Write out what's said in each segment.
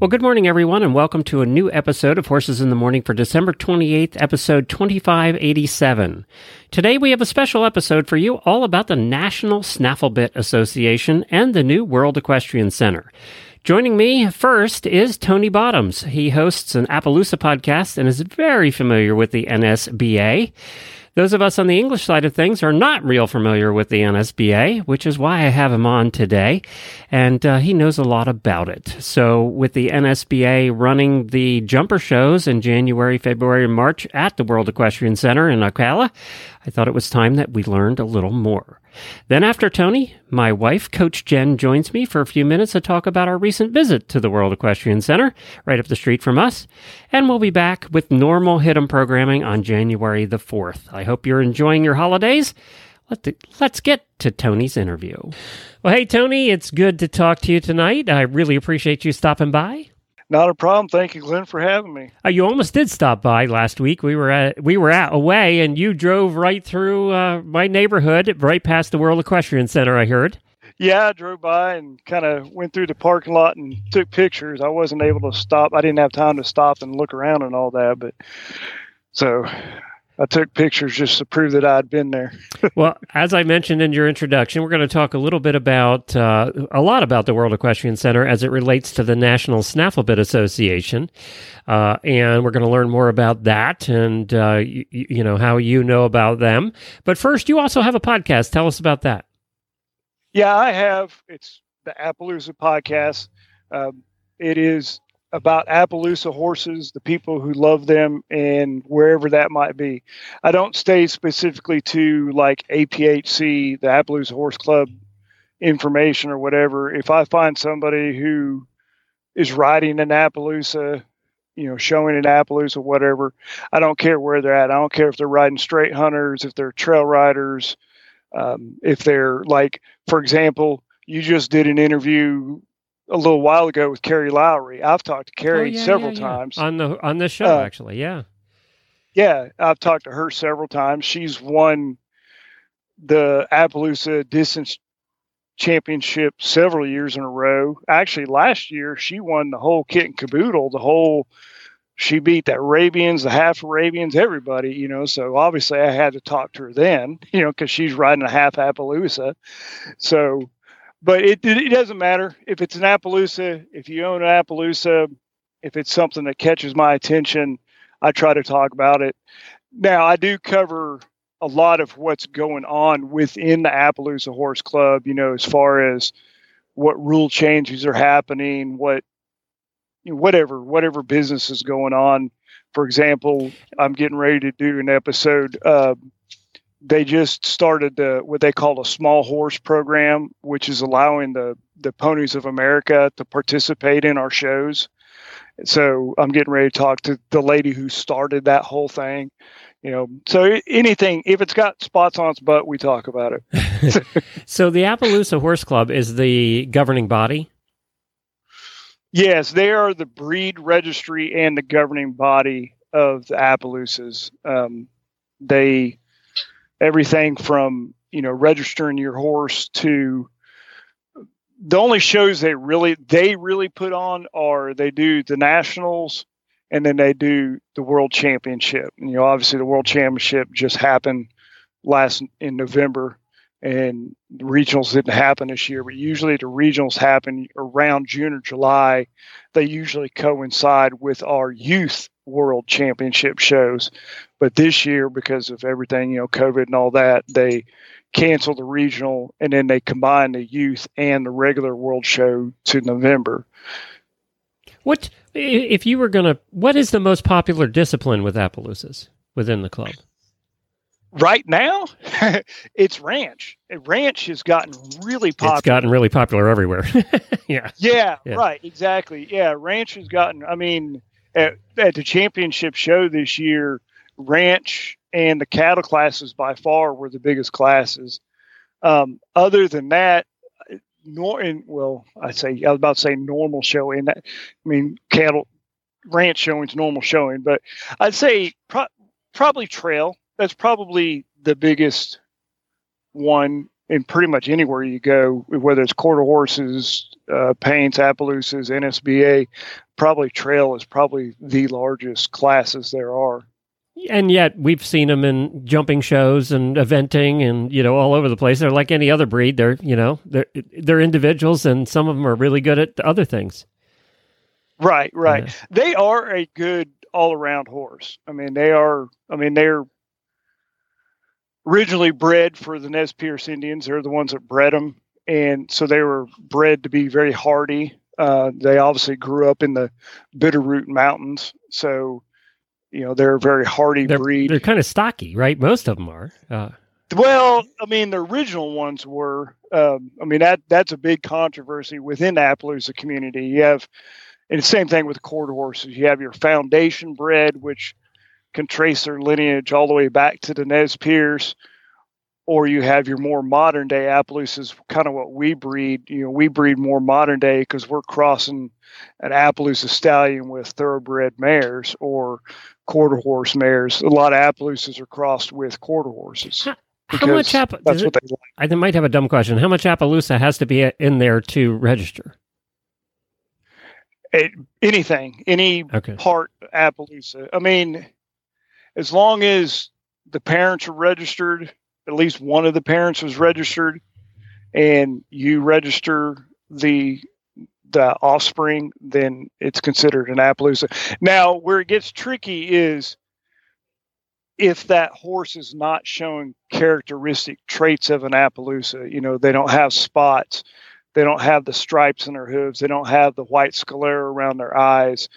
Well, good morning, everyone, and welcome to a new episode of Horses in the Morning for December 28th, episode 2587. Today, we have a special episode for you all about the National Snaffle Bit Association and the new World Equestrian Center. Joining me first is Tony Bottoms. He hosts an Appaloosa podcast and is very familiar with the NSBA. Those of us on the English side of things are not real familiar with the NSBA, which is why I have him on today. And uh, he knows a lot about it. So, with the NSBA running the jumper shows in January, February, and March at the World Equestrian Center in Ocala, I thought it was time that we learned a little more. Then, after Tony, my wife, Coach Jenn, joins me for a few minutes to talk about our recent visit to the World Equestrian Center, right up the street from us. And we'll be back with normal Hit'em programming on January the 4th. I hope you're enjoying your holidays. Let's get to Tony's interview. Well, hey, Tony, it's good to talk to you tonight. I really appreciate you stopping by. Not a problem. Thank you, Glenn, for having me. Uh, you almost did stop by last week. We were at we were at away, and you drove right through uh, my neighborhood, right past the World Equestrian Center. I heard. Yeah, I drove by and kind of went through the parking lot and took pictures. I wasn't able to stop. I didn't have time to stop and look around and all that, but so I took pictures just to prove that I'd been there. well, as I mentioned in your introduction, we're going to talk a little bit about uh, a lot about the World Equestrian Center as it relates to the National Snafflebit Association, uh, and we're going to learn more about that and uh, y- you know how you know about them. But first, you also have a podcast. Tell us about that. Yeah, I have. It's the Appaloosa podcast. Um, it is about Appaloosa horses, the people who love them, and wherever that might be. I don't stay specifically to like APHC, the Appaloosa Horse Club information or whatever. If I find somebody who is riding an Appaloosa, you know, showing an Appaloosa, or whatever, I don't care where they're at. I don't care if they're riding straight hunters, if they're trail riders, um, if they're like, for example, you just did an interview a little while ago with Carrie Lowry. I've talked to Carrie oh, yeah, several yeah, yeah. times on the on the show. Uh, actually, yeah, yeah. I've talked to her several times. She's won the Appaloosa distance championship several years in a row. Actually, last year she won the whole kit and caboodle. The whole she beat the Arabians, the half Arabians, everybody. You know, so obviously I had to talk to her then. You know, because she's riding a half Appaloosa. So but it, it doesn't matter if it's an Appaloosa. If you own an Appaloosa, if it's something that catches my attention, I try to talk about it. Now I do cover a lot of what's going on within the Appaloosa Horse Club. You know, as far as what rule changes are happening, what you know, whatever whatever business is going on. For example, I'm getting ready to do an episode. Uh, they just started the, what they call a small horse program, which is allowing the the ponies of America to participate in our shows. So I'm getting ready to talk to the lady who started that whole thing. You know, so anything if it's got spots on its butt, we talk about it. so the Appaloosa Horse Club is the governing body. Yes, they are the breed registry and the governing body of the Appaloosas. Um, they everything from you know registering your horse to the only shows they really they really put on are they do the nationals and then they do the world championship and you know obviously the world championship just happened last in november and the regionals didn't happen this year but usually the regionals happen around june or july they usually coincide with our youth world championship shows. But this year, because of everything, you know, COVID and all that, they canceled the regional and then they combined the youth and the regular world show to November. What if you were going to? What is the most popular discipline with Appaloosas within the club? Right now, it's ranch. Ranch has gotten really popular. It's gotten really popular everywhere. yeah. yeah. Yeah. Right. Exactly. Yeah. Ranch has gotten. I mean, at, at the championship show this year, ranch and the cattle classes by far were the biggest classes. Um, other than that, nor in well, I say I was about to say normal showing. That I mean cattle ranch showing's normal showing, but I'd say pro- probably trail. That's probably the biggest one in pretty much anywhere you go, whether it's quarter horses, uh, paints, Appaloosas, NSBA. Probably trail is probably the largest classes there are. And yet we've seen them in jumping shows and eventing and you know all over the place. They're like any other breed. They're you know they're they're individuals, and some of them are really good at other things. Right, right. Yeah. They are a good all around horse. I mean, they are. I mean, they're originally bred for the Nez Perce Indians. They're the ones that bred them, and so they were bred to be very hardy. Uh, they obviously grew up in the Bitterroot Mountains, so you know they're a very hardy they're, breed. They're kind of stocky, right? Most of them are. Uh, well, I mean, the original ones were. Um, I mean that that's a big controversy within the Appaloosa community. You have, and the same thing with quarter horses. You have your foundation bred, which can trace their lineage all the way back to the Nez Perce, or you have your more modern day Appaloosas, kind of what we breed. You know, we breed more modern day because we're crossing an Appaloosa stallion with thoroughbred mares or quarter horse mares. A lot of Appaloosas are crossed with quarter horses. How, how much App- that's what they like. I might have a dumb question. How much Appaloosa has to be in there to register? It, anything, any okay. part Appaloosa. I mean, as long as the parents are registered, at least one of the parents was registered, and you register the the offspring, then it's considered an Appaloosa. Now, where it gets tricky is if that horse is not showing characteristic traits of an Appaloosa. You know, they don't have spots, they don't have the stripes in their hooves, they don't have the white sclera around their eyes,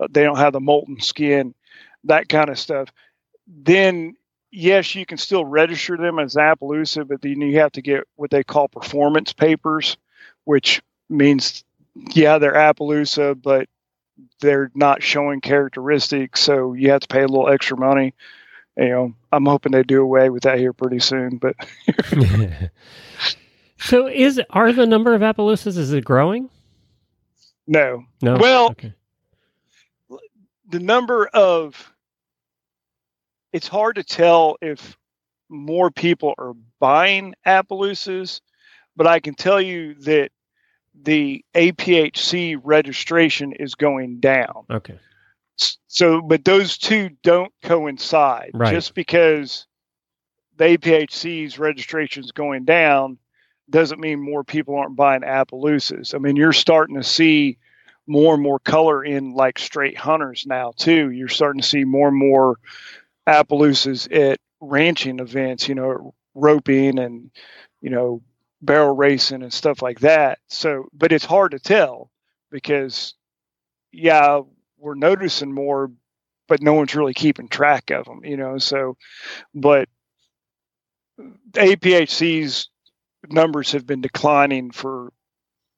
uh, they don't have the mottled skin, that kind of stuff then yes, you can still register them as Appaloosa, but then you have to get what they call performance papers, which means, yeah, they're Appaloosa, but they're not showing characteristics. So you have to pay a little extra money. You know, I'm hoping they do away with that here pretty soon. But so is are the number of Appaloosas is it growing? No, no. Well, okay. the number of it's hard to tell if more people are buying Appaloosas, but I can tell you that the APHC registration is going down. Okay. So, but those two don't coincide. Right. Just because the APHC's registration is going down doesn't mean more people aren't buying Appaloosas. I mean, you're starting to see more and more color in like straight hunters now too. You're starting to see more and more Appaloosas at ranching events, you know, roping and, you know, barrel racing and stuff like that. So, but it's hard to tell because, yeah, we're noticing more, but no one's really keeping track of them, you know. So, but APHC's numbers have been declining for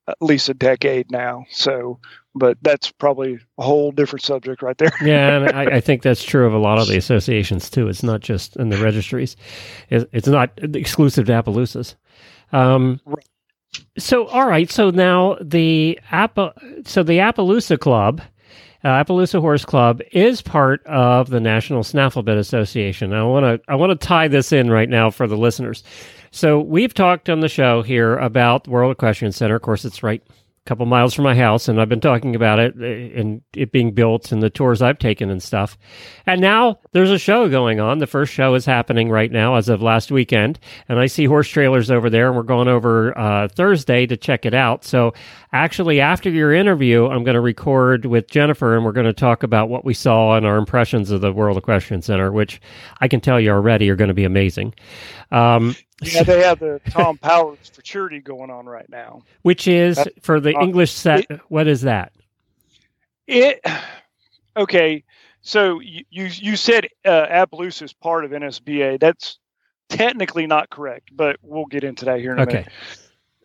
at least a decade now. So, but that's probably a whole different subject right there. yeah, and I, I, think that's true of a lot of the associations too. It's not just in the registries; it's not exclusive to Appaloosas. Um, right. So, all right. So now the Appa, so the Appaloosa Club, uh, Appaloosa Horse Club, is part of the National Snaffle Bit Association. I want to I want to tie this in right now for the listeners. So we've talked on the show here about World Equestrian Center. Of course, it's right couple miles from my house, and I've been talking about it eh, and it being built and the tours I've taken and stuff. And now there's a show going on. The first show is happening right now as of last weekend, and I see horse trailers over there, and we're going over uh, Thursday to check it out. So actually, after your interview, I'm going to record with Jennifer, and we're going to talk about what we saw and our impressions of the World Equestrian Center, which I can tell you already are going to be amazing. Um, yeah, they have the Tom Powers futurity going on right now, which is That's, for the uh, English set. It, what is that? It okay. So you you said uh, Appaloosa is part of NSBA. That's technically not correct, but we'll get into that here in a okay. minute.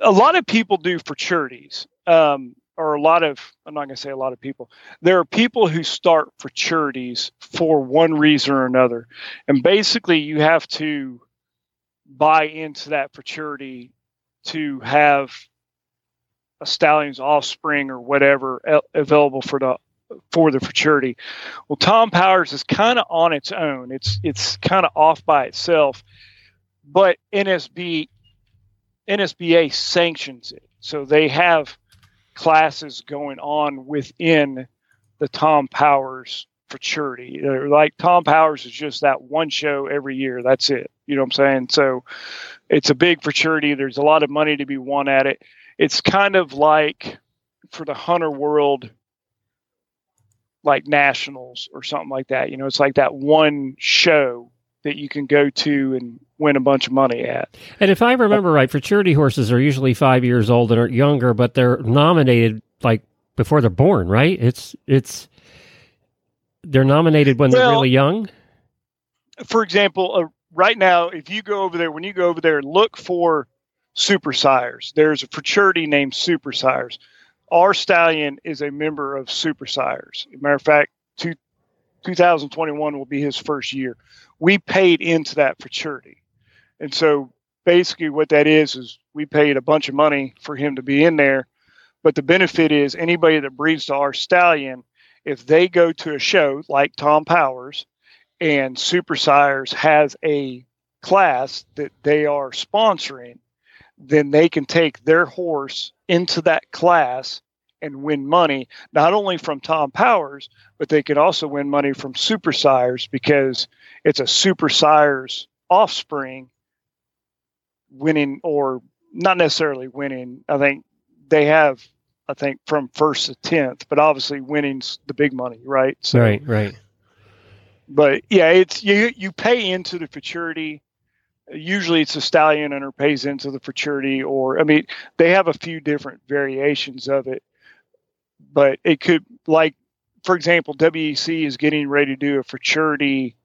A lot of people do futurities. Um, or a lot of I'm not going to say a lot of people. There are people who start futurities for one reason or another, and basically you have to buy into that futurity to have a stallion's offspring or whatever available for the for the futurity. Well, Tom Powers is kind of on its own. It's it's kind of off by itself, but NSB NSBA sanctions it, so they have classes going on within the Tom Powers futurity. Like Tom Powers is just that one show every year. That's it. You know what I'm saying? So it's a big futurity. There's a lot of money to be won at it. It's kind of like for the hunter world like nationals or something like that. You know, it's like that one show that you can go to and win a bunch of money at. And if I remember right, futurity horses are usually five years old and are younger, but they're nominated like before they're born, right? It's it's they're nominated when well, they're really young. For example, right now, if you go over there, when you go over there, look for super sires. There's a futurity named super sires our stallion is a member of Super Sires. matter of fact, two, 2021 will be his first year. We paid into that futurity. And so basically what that is is we paid a bunch of money for him to be in there. But the benefit is anybody that breeds to our stallion, if they go to a show like Tom Powers and Super Sires has a class that they are sponsoring, then they can take their horse into that class and win money, not only from Tom Powers, but they could also win money from Super Sires because it's a Super Sires offspring winning or not necessarily winning. I think they have, I think, from first to tenth, but obviously winning's the big money, right? So, right, right. But yeah, it's you. You pay into the futurity. Usually it's a stallion owner pays into the futurity or i mean they have a few different variations of it. But it could like for example wec is getting ready to do a futurity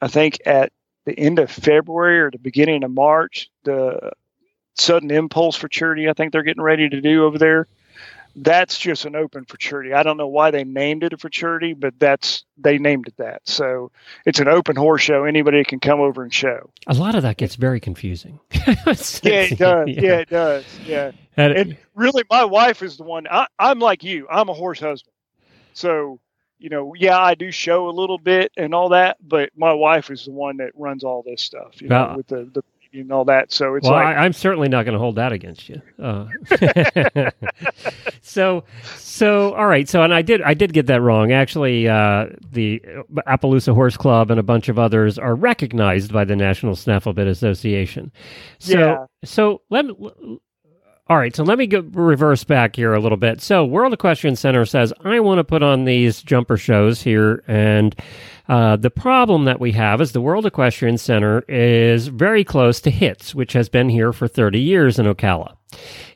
i think at the end of february or the beginning of march. The sudden impulse futurity i think they're getting ready to do over there that's just an open futurity. I don't know why they named it a futurity, but that's they named it that. So it's an open horse show. Anybody can come over and show. A lot of that gets very confusing. yeah, it does. Yeah. yeah, it does. Yeah, and, and really, my wife is the one. I, I'm like you. I'm a horse husband. So you know, yeah, I do show a little bit and all that, but my wife is the one that runs all this stuff. You know, with the the and all that. So it's well, like I, am certainly not going to hold that against you. Uh, so, so all right. So, and I did, I did get that wrong. Actually, uh, the Appaloosa Horse Club and a bunch of others are recognized by the National Snaffle Bit Association. So, yeah. so let me. All right, so let me go reverse back here a little bit. So, World Equestrian Center says, I want to put on these jumper shows here and uh, the problem that we have is the World Equestrian Center is very close to HITS, which has been here for 30 years in Ocala.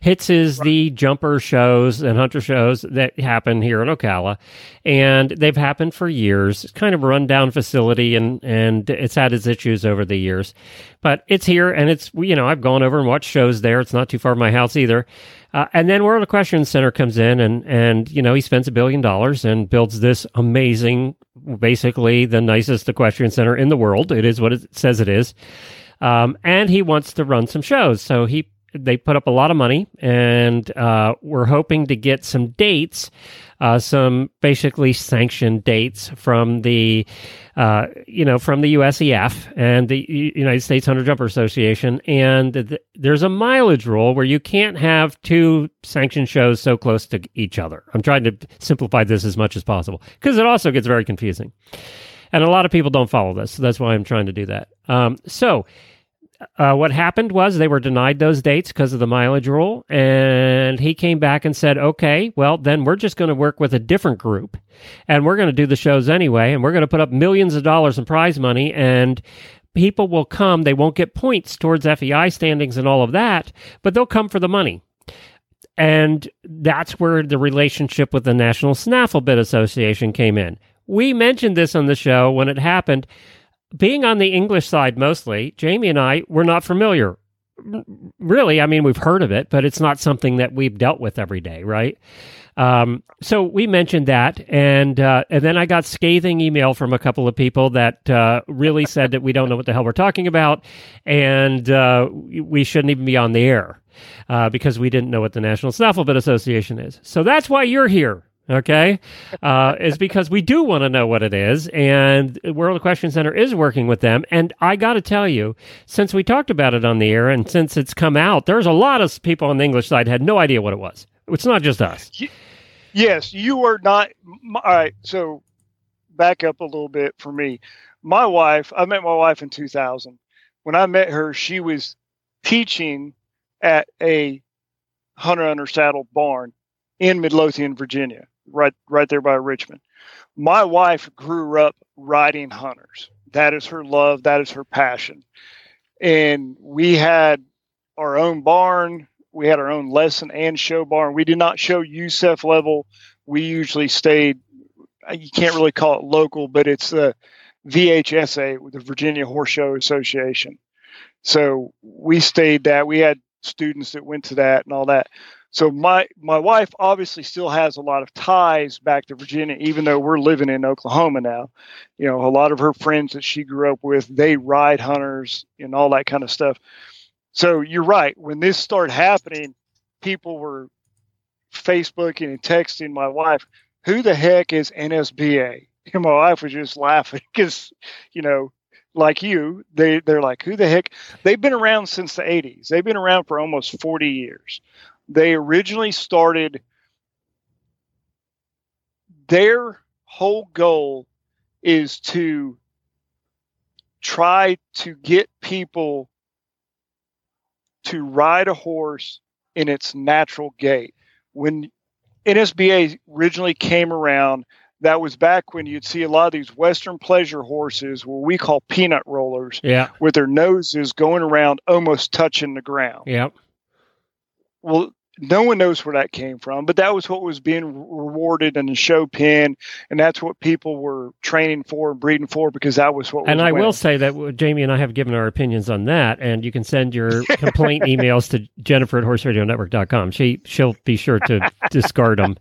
HITS is right. the jumper shows and hunter shows that happen here in Ocala, and they've happened for years. It's kind of a rundown facility, and and it's had its issues over the years, but it's here, and it's you know I've gone over and watched shows there. It's not too far from my house either. Uh, and then World Equestrian Center comes in and, and, you know, he spends a billion dollars and builds this amazing, basically the nicest equestrian center in the world. It is what it says it is. Um, and he wants to run some shows. So he they put up a lot of money, and uh, we're hoping to get some dates, uh, some basically sanctioned dates from the, uh, you know, from the USEF and the United States Hunter Jumper Association. And th- there's a mileage rule where you can't have two sanctioned shows so close to each other. I'm trying to simplify this as much as possible because it also gets very confusing. And a lot of people don't follow this. So that's why I'm trying to do that. Um, so, uh, what happened was they were denied those dates because of the mileage rule. And he came back and said, okay, well, then we're just going to work with a different group and we're going to do the shows anyway. And we're going to put up millions of dollars in prize money and people will come. They won't get points towards FEI standings and all of that, but they'll come for the money. And that's where the relationship with the National Snaffle Bit Association came in. We mentioned this on the show when it happened being on the English side mostly, Jamie and I were not familiar really, I mean, we've heard of it, but it's not something that we've dealt with every day, right? Um, so we mentioned that, and uh, and then I got scathing email from a couple of people that uh, really said that we don't know what the hell we're talking about, and uh, we shouldn't even be on the air uh, because we didn't know what the National Snaffle Bit Association is. So that's why you're here. Okay, uh, is because we do want to know what it is, and World Equestrian Center is working with them. And I got to tell you, since we talked about it on the air, and since it's come out, there's a lot of people on the English side had no idea what it was. It's not just us. Yes, you are not. All right, so back up a little bit for me. My wife, I met my wife in 2000. When I met her, she was teaching at a hunter under saddle barn in Midlothian, Virginia right right there by Richmond. My wife grew up riding hunters. That is her love. That is her passion. And we had our own barn. We had our own lesson and show barn. We did not show USEF level. We usually stayed. You can't really call it local, but it's the VHSA, the Virginia Horse Show Association. So we stayed that. We had students that went to that and all that so my my wife obviously still has a lot of ties back to Virginia, even though we're living in Oklahoma now. You know, a lot of her friends that she grew up with, they ride hunters and all that kind of stuff. So you're right. When this started happening, people were Facebooking and texting my wife, "Who the heck is NSBA?" And my wife was just laughing because, you know, like you, they they're like, "Who the heck?" They've been around since the '80s. They've been around for almost 40 years. They originally started, their whole goal is to try to get people to ride a horse in its natural gait. When NSBA originally came around, that was back when you'd see a lot of these Western pleasure horses, what we call peanut rollers, yeah, with their noses going around almost touching the ground. Yep. Well, no one knows where that came from, but that was what was being rewarded in the show pen, and that's what people were training for and breeding for because that was what. And was I winning. will say that Jamie and I have given our opinions on that, and you can send your complaint emails to Jennifer at HorseRadioNetwork.com. She she'll be sure to discard them.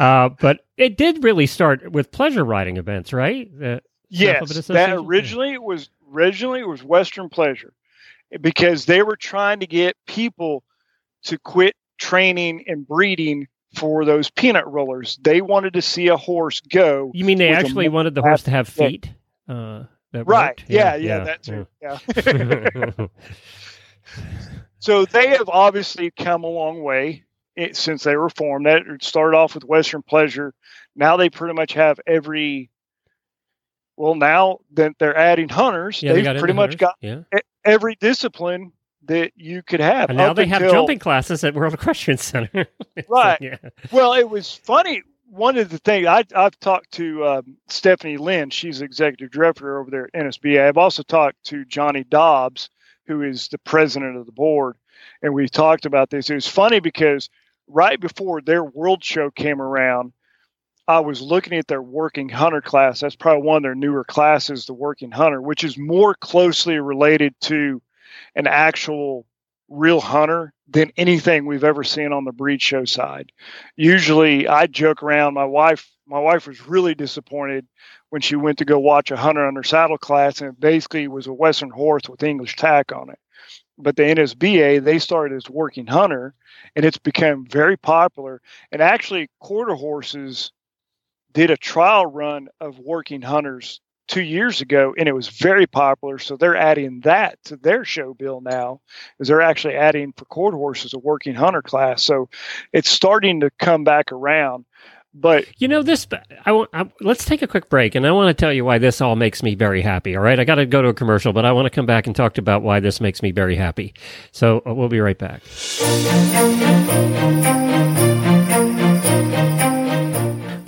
Uh, but it did really start with pleasure riding events, right? Uh, yes, that originally it was originally it was Western pleasure because they were trying to get people to quit training and breeding for those peanut rollers. They wanted to see a horse go. You mean they actually wanted the horse to have feet? Uh, right. Yeah, yeah, yeah, that too. Yeah. yeah. so they have obviously come a long way since they were formed. That started off with Western Pleasure. Now they pretty much have every. Well, now that they're adding hunters, yeah, they've they pretty much hunters. got yeah. every discipline that you could have. And now they have jumping classes at World Equestrian Center. right. yeah. Well, it was funny. One of the things I, have talked to um, Stephanie Lynn, she's executive director over there at NSBA. I've also talked to Johnny Dobbs, who is the president of the board, and we've talked about this. It was funny because right before their world show came around, I was looking at their working hunter class. That's probably one of their newer classes, the working hunter, which is more closely related to an actual real hunter than anything we've ever seen on the breed show side. Usually I joke around my wife my wife was really disappointed when she went to go watch a hunter under saddle class and it basically was a western horse with English tack on it. But the NSBA, they started as working hunter and it's become very popular. And actually quarter horses did a trial run of working hunters two years ago and it was very popular. So they're adding that to their show bill now is they're actually adding for quarter horses a working hunter class. So it's starting to come back around but you know this I, want, let's take a quick break and i want to tell you why this all makes me very happy all right? I got to go to a commercial but i want to come back and talk about why this makes me very happy. So uh, we'll be right back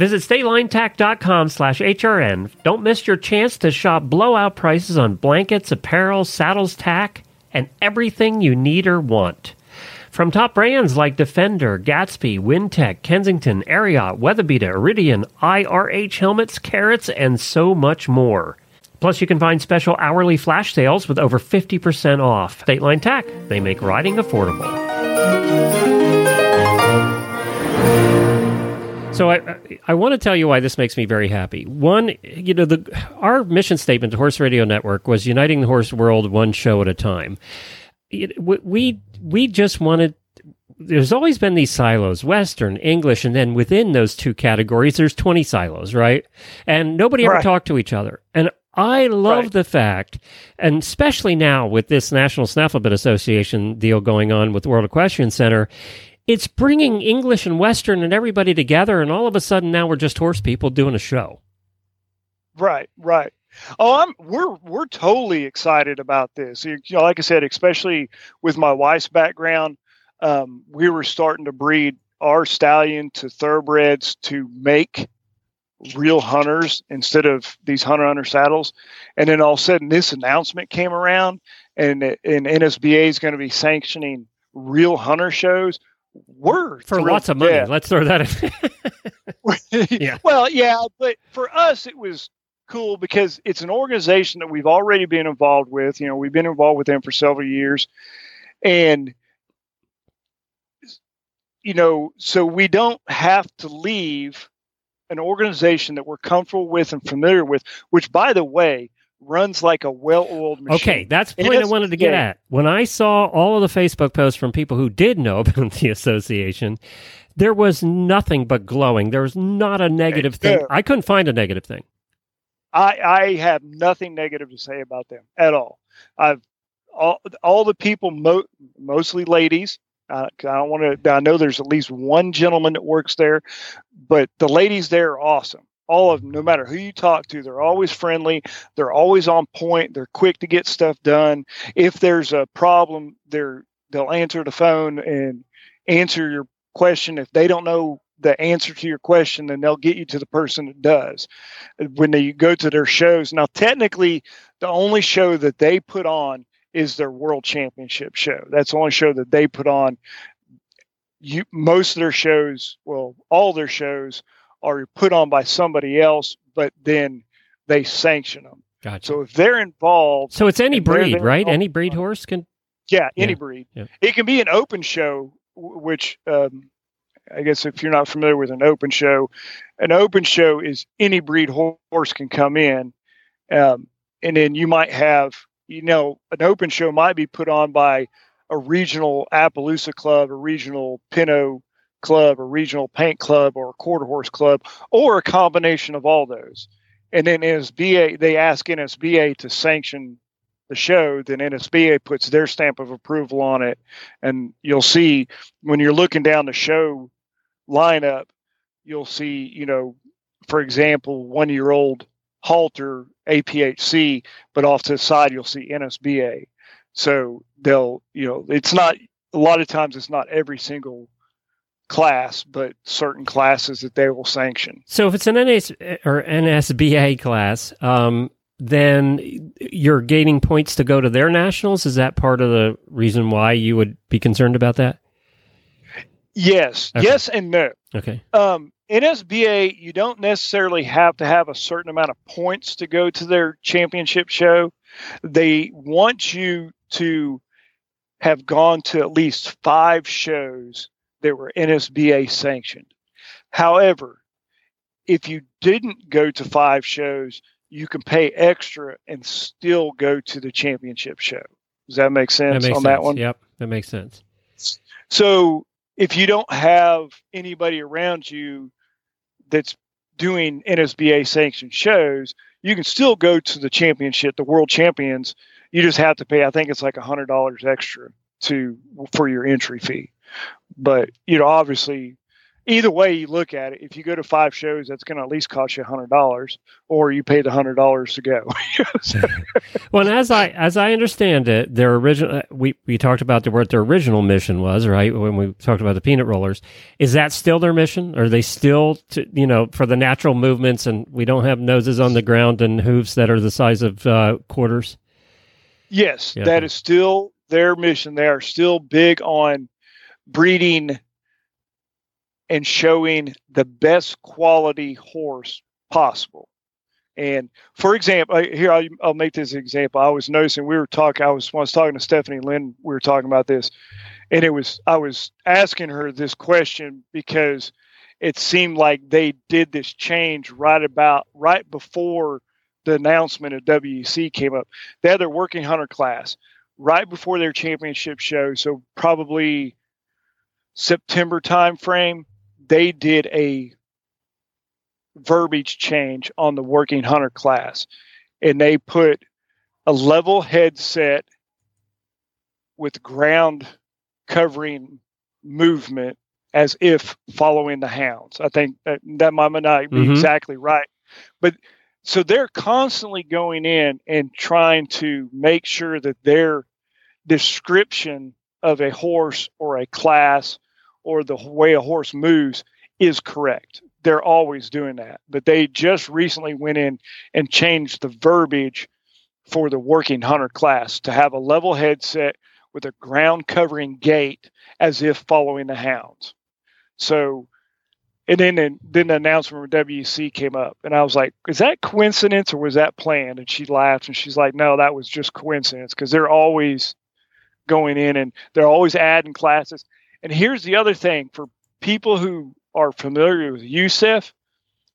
Visit statelinetack.com slash HRN. Don't miss your chance to shop blowout prices on blankets, apparel, saddles, tack, and everything you need or want. From top brands like Defender, Gatsby, Wintec, Kensington, Ariat, Weatherbeeta, Irideon, IRH helmets, carrots, and so much more. Plus, you can find special hourly flash sales with over 50% off. State Line Tack, they make riding affordable. So I, I want to tell you why this makes me very happy. One, you know, the our mission statement, the Horse Radio Network, was uniting the horse world one show at a time. It, we we just wanted there's always been these silos western english and then within those two categories there's 20 silos right and nobody ever Right. talked to each other and i love Right. the fact and especially now with this national snaffle bit association deal going on with world equestrian center it's bringing english and western and everybody together and all of a sudden now we're just horse people doing a show Right, right. Oh, I'm we're we're totally excited about this. You know, like I said, especially with my wife's background, um, we were starting to breed our stallion to thoroughbreds to make real hunters instead of these hunter hunter saddles. And then all of a sudden, this announcement came around, and and NSBA is going to be sanctioning real hunter shows. We're for lots of money death. let's throw that in Yeah. Well, yeah, but for us, it was cool because it's an organization that we've already been involved with. You know, we've been involved with them for several years, and you know, so we don't have to leave an organization that we're comfortable with and familiar with. Which, by the way, runs like a well-oiled machine. Okay, that's the point I wanted to get yeah. at. When I saw all of the Facebook posts from people who did know about the association, there was nothing but glowing. There was not a negative thing. Yeah. I couldn't find a negative thing. I, I have nothing negative to say about them at all. I've all all the people, mo- mostly ladies. Uh, I don't want to. I know there's at least one gentleman that works there, but the ladies there are awesome. All of them, no matter who you talk to, they're always friendly. They're always on point. They're quick to get stuff done. If there's a problem, they're they'll answer the phone and answer your question. If they don't know the answer to your question, then they'll get you to the person that does when they go to their shows. Now, technically, the only show that they put on is their World Championship show. That's the only show that they put on. You most of their shows, well, all their shows are put on by somebody else, but then they sanction them. Gotcha. So if they're involved, So it's any breed, right? Any breed horse can. yeah, any Yeah, breed. yeah. It can be an open show, which um, I guess if you're not familiar with an open show, an open show is any breed horse can come in, um, and then you might have, you know, an open show might be put on by a regional Appaloosa club, a regional Pinto club, a regional paint club, or a quarter horse club, or a combination of all those. And then NSBA, they ask NSBA to sanction the show, then NSBA puts their stamp of approval on it. And you'll see when you're looking down the show lineup, you'll see, you know, for example, one year old halter APHC, but off to the side, you'll see NSBA. So they'll, you know, it's not a lot of times it's not every single class, but certain classes that they will sanction. So if it's an NS or NSBA class, um, then you're gaining points to go to their nationals. Is that part of the reason why you would be concerned about that? Yes, Okay. yes, and no. Okay. um, NSBA, you don't necessarily have to have a certain amount of points to go to their championship show. They want you to have gone to at least five shows that were NSBA sanctioned. However, if you didn't go to five shows, you can pay extra and still go to the championship show. Does that make sense That on sense. that one? Yep, that makes sense. So if you don't have anybody around you that's doing NSBA sanctioned shows, you can still go to the championship, the world champions. You just have to pay, I think it's like a hundred dollars extra to for your entry fee. But you know, obviously, either way you look at it, if you go to five shows, that's going to at least cost you a hundred dollars, or you pay the hundred dollars to go. So- Well, as I as I understand it, their original we we talked about the, what their original mission was, right? When we talked about the peanut rollers, is that still their mission? Are they still, to, you know, for the natural movements, and we don't have noses on the ground and hooves that are the size of uh, quarters? Yes, Yeah. that is still their mission. They are still big on breeding and showing the best quality horse possible. And for example, here I'll, make this example. I was noticing we were talking. I was, was talking to Stephanie Lynn. We were talking about this, and it was I was asking her this question because it seemed like they did this change right about right before the announcement of WEC came up. They had their working hunter class right before their championship show, so probably September timeframe. They did a verbiage change on the working hunter class, and they put a level headset with ground covering movement as if following the hounds. I think that, that might not be mm-hmm. exactly right, but so they're constantly going in and trying to make sure that their description of a horse or a class or the way a horse moves is correct. They're always doing that, but they just recently went in and changed the verbiage for the working hunter class to have a level headset with a ground covering gait as if following the hounds. So, and then then the announcement from WEC came up, and I was like, "Is that coincidence or was that planned?" And she laughed, and she's like, "No, that was just coincidence because they're always going in and they're always adding classes." And here's the other thing for people who are familiar with USEF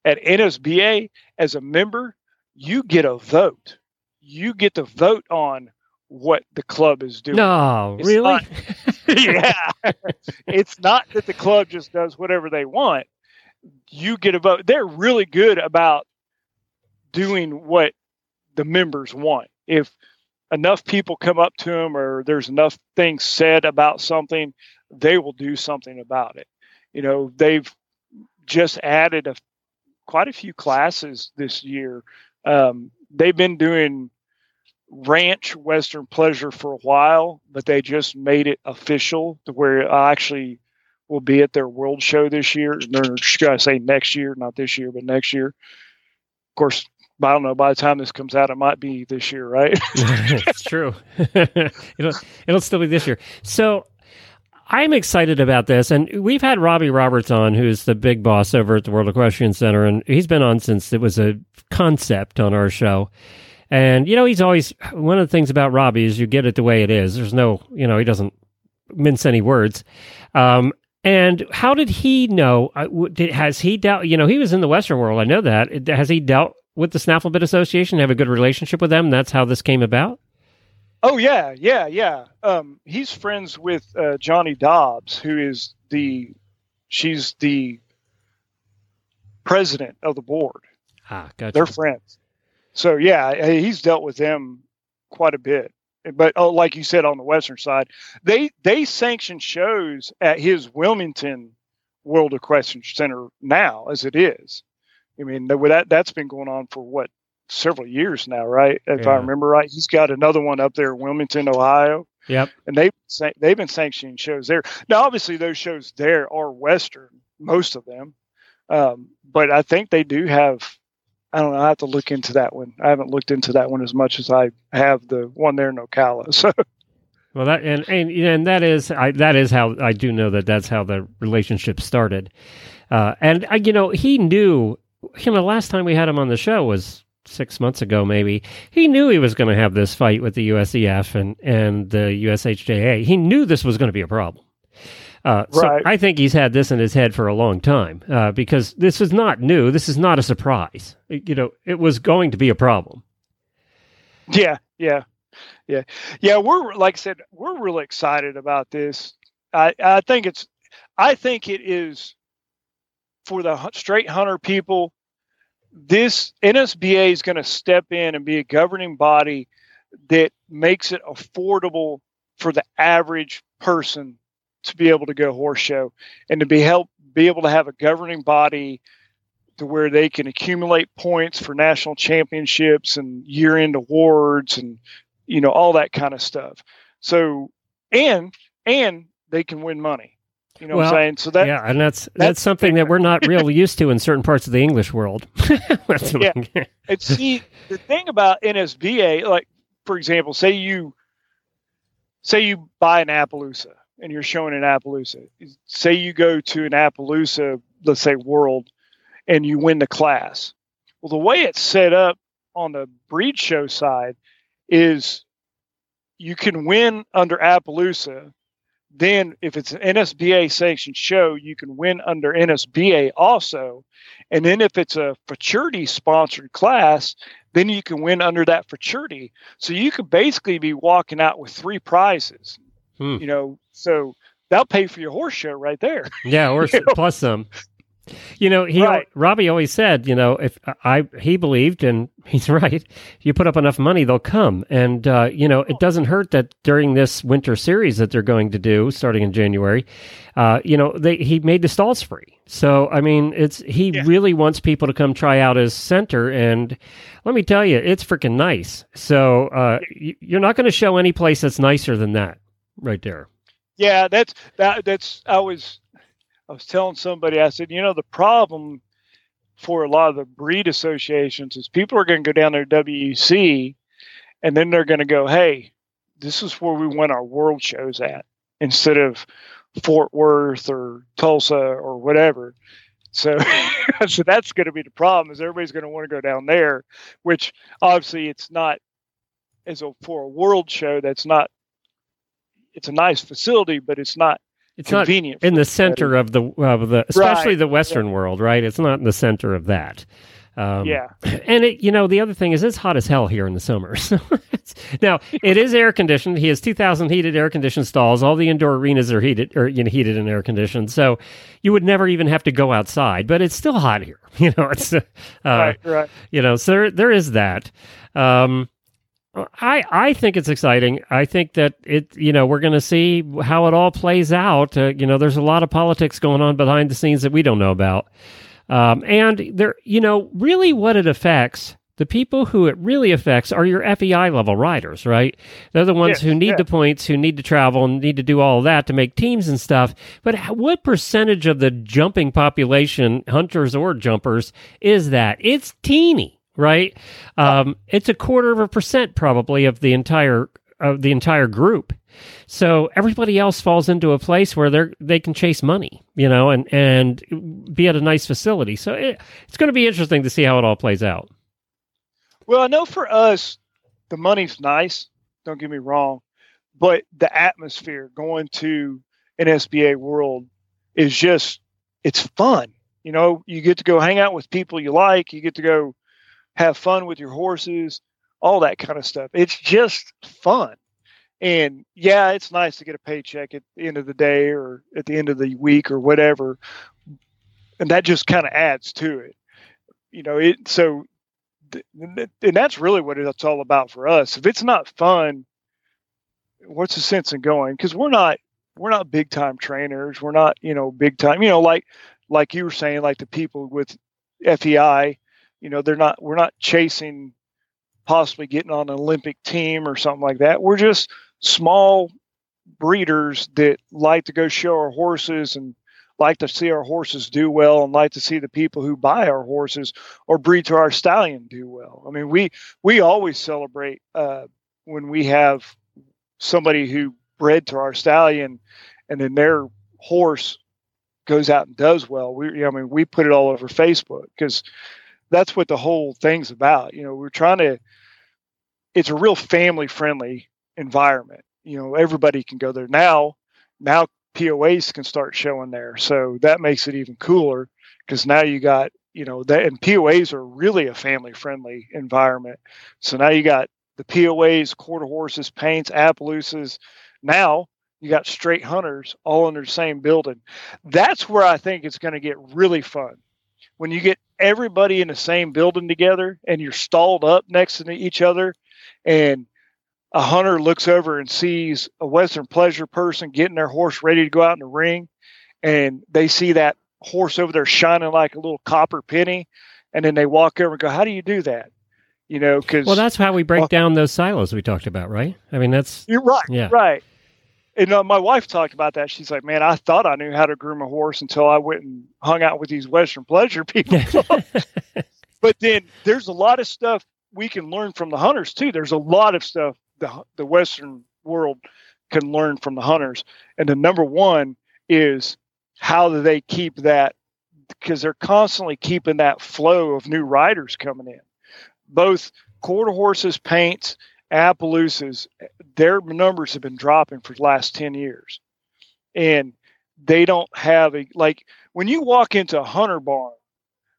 at NSBA as a member, you get a vote. You get to vote on what the club is doing. No, it's really? Not, yeah. it's not that the club just does whatever they want. You get a vote. They're really good about doing what the members want. If enough people come up to them or there's enough things said about something, they will do something about it. You know, they've just added a quite a few classes this year. Um, they've been doing ranch Western Pleasure for a while, but they just made it official to where I actually will be at their World Show this year. They're going to say next year, not this year, but next year. Of course, I don't know. By the time this comes out, it might be this year, right? it's true. it'll it'll still be this year. So I'm excited about this, and we've had Roby Roberts on, who's the big boss over at the World Equestrian Center, and he's been on since it was a concept on our show. And, you know, he's always one of the things about Roby is you get it the way it is. There's no, you know, he doesn't mince any words. Um, and how did he know? Uh, has he dealt, you know, he was in the Western world. I know that. Has he dealt with the Snaffle Bit Association, have a good relationship with them? That's how this came about? Oh, yeah, yeah, yeah. Um, he's friends with uh, Johnny Dobbs, who is the, she's the president of the board. Ah, gotcha. They're friends so yeah, he's dealt with them quite a bit. But oh, like you said on the western side, they they sanction shows at his Wilmington World Equestrian Center now, as it is. I mean, that that's been going on for what several years now, right? If yeah. I remember right, he's got another one up there in Wilmington, Ohio. Yep. And they they've been sanctioning shows there. Now, obviously, those shows there are Western, most of them, um, but I think they do have I don't know. I have to look into that one. I haven't looked into that one as much as I have the one there in Ocala. So. Well, that and and, and that is I, that is how I do know that that's how the relationship started, uh, and uh, you know he knew you know last time we had him on the show was six months ago maybe he knew he was going to have this fight with the USEF and and the USHJA he knew this was going to be a problem uh, so. I think he's had this in his head for a long time uh, because this is not new. This is not a surprise. You know, it was going to be a problem. Yeah, yeah, yeah, yeah. We're like I said, we're really excited about this. I I think it's, I think it is for the straight hunter people. This NSBA is going to step in and be a governing body that makes it affordable for the average person to be able to go horse show and to be help be able to have a governing body to where they can accumulate points for national championships and year end awards and you know all that kind of stuff. So and and they can win money you know well, what i'm saying so that yeah and that's that's, that's something that we're not really used to in certain parts of the english world yeah and see the thing about nsba like for example say you say you buy an appaloosa and you're showing an Appaloosa. Say you go to an Appaloosa, let's say World, and you win the class. Well, the way it's set up on the breed show side is you can win under Appaloosa. Then, if it's an NSBA sanctioned show, you can win under NSBA also. And then, if it's a futurity sponsored class, then you can win under that futurity. So you could basically be walking out with three prizes. Hmm. You know, so that'll pay for your horse show right there. Yeah, or plus some. You know, he Right. Roby always said, you know, if I he believed, and he's right. You put up enough money, they'll come. And uh, you know, it doesn't hurt that during this winter series that they're going to do starting in January, uh, you know, they he made the stalls free. So I mean, it's he Yeah. really wants people to come try out his center, and let me tell you, it's freaking nice. So uh, you're not going to show any place that's nicer than that, right there. Yeah, that's that. That's I was I was telling somebody. I said, you know, the problem for a lot of the breed associations is people are going to go down there WEC, and then they're going to go, hey, this is where we want our world shows at instead of Fort Worth or Tulsa or whatever. So, so that's going to be the problem. Is everybody's going to want to go down there, which obviously it's not as a for a world show. That's not. It's a nice facility, but it's not It's not convenient in the center of the of the especially Right, the western world right? It's not in the center of that. Um, yeah, and it you know the other thing is it's hot as hell here in the summer. So now it is air conditioned. He has 2000 heated air conditioned stalls. All the indoor arenas are heated or you know heated and air conditioned. So you would never even have to go outside but it's still hot here. You know it's uh, right, right. you know so there, there is that. Um I, I think it's exciting. I think that it, you know, we're going to see how it all plays out. Uh, you know, there's a lot of politics going on behind the scenes that we don't know about. Um, and there, you know, really what it affects, the people who it really affects are your FEI level riders, right? They're the ones who need yeah. the points, who need to travel and need to do all of that to make teams and stuff. But what percentage of the jumping population, hunters or jumpers, is that? It's teeny, right? Um, it's a quarter of a percent probably of the entire of the entire group. So everybody else falls into a place where they're they can chase money, you know, and and be at a nice facility. So it, it's going to be interesting to see how it all plays out. Well, I know for us, the money's nice. Don't get me wrong, but the atmosphere going to NSBA World is just it's fun. You know, you get to go hang out with people you like. You get to go have fun with your horses, all that kind of stuff. It's just fun. And yeah, it's nice to get a paycheck at the end of the day or at the end of the week or whatever. And that just kind of adds to it. You know, it so and that's really what it's all about for us. If it's not fun, what's the sense in going? Because we're not we're not big time trainers. We're not you know big time. You know like like you were saying, like the people with FEI. You know they're not we're not chasing possibly getting on an Olympic team or something like that. We're just small breeders that like to go show our horses and like to see our horses do well and like to see the people who buy our horses or breed to our stallion do well. I mean, we we always celebrate uh, when we have somebody who bred to our stallion, and then their horse goes out and does well. We, I mean, we put it all over Facebook because that's what the whole thing's about. You know, we're trying to. It's a real family friendly environment. You know, everybody can go there now. Now POAs can start showing there, so that makes it even cooler because now you got you know that and POAs are really a family friendly environment. So now you got the POAs, quarter horses, paints, Appaloosas. Now you got straight hunters all under the same building. That's where I think it's going to get really fun when you get everybody in the same building together and you're stalled up next to each other and a hunter looks over and sees a western pleasure person getting their horse ready to go out in the ring and they see that horse over there shining like a little copper penny and then they walk over and go how do you do that you know because Well, that's how we break Well- down those silos we talked about, right? I mean, that's you're right Yeah. right and uh, my wife talked about that she's like man i thought i knew how to groom a horse until i went and hung out with these western pleasure people but then there's a lot of stuff we can learn from the hunters too. There's a lot of stuff the the Western world can learn from the hunters, and the number one is how do they keep that because they're constantly keeping that flow of new riders coming in. Both quarter horses, paints, Appaloosas, their numbers have been dropping for the last 10 years. And they don't have a, like, when you walk into a hunter barn,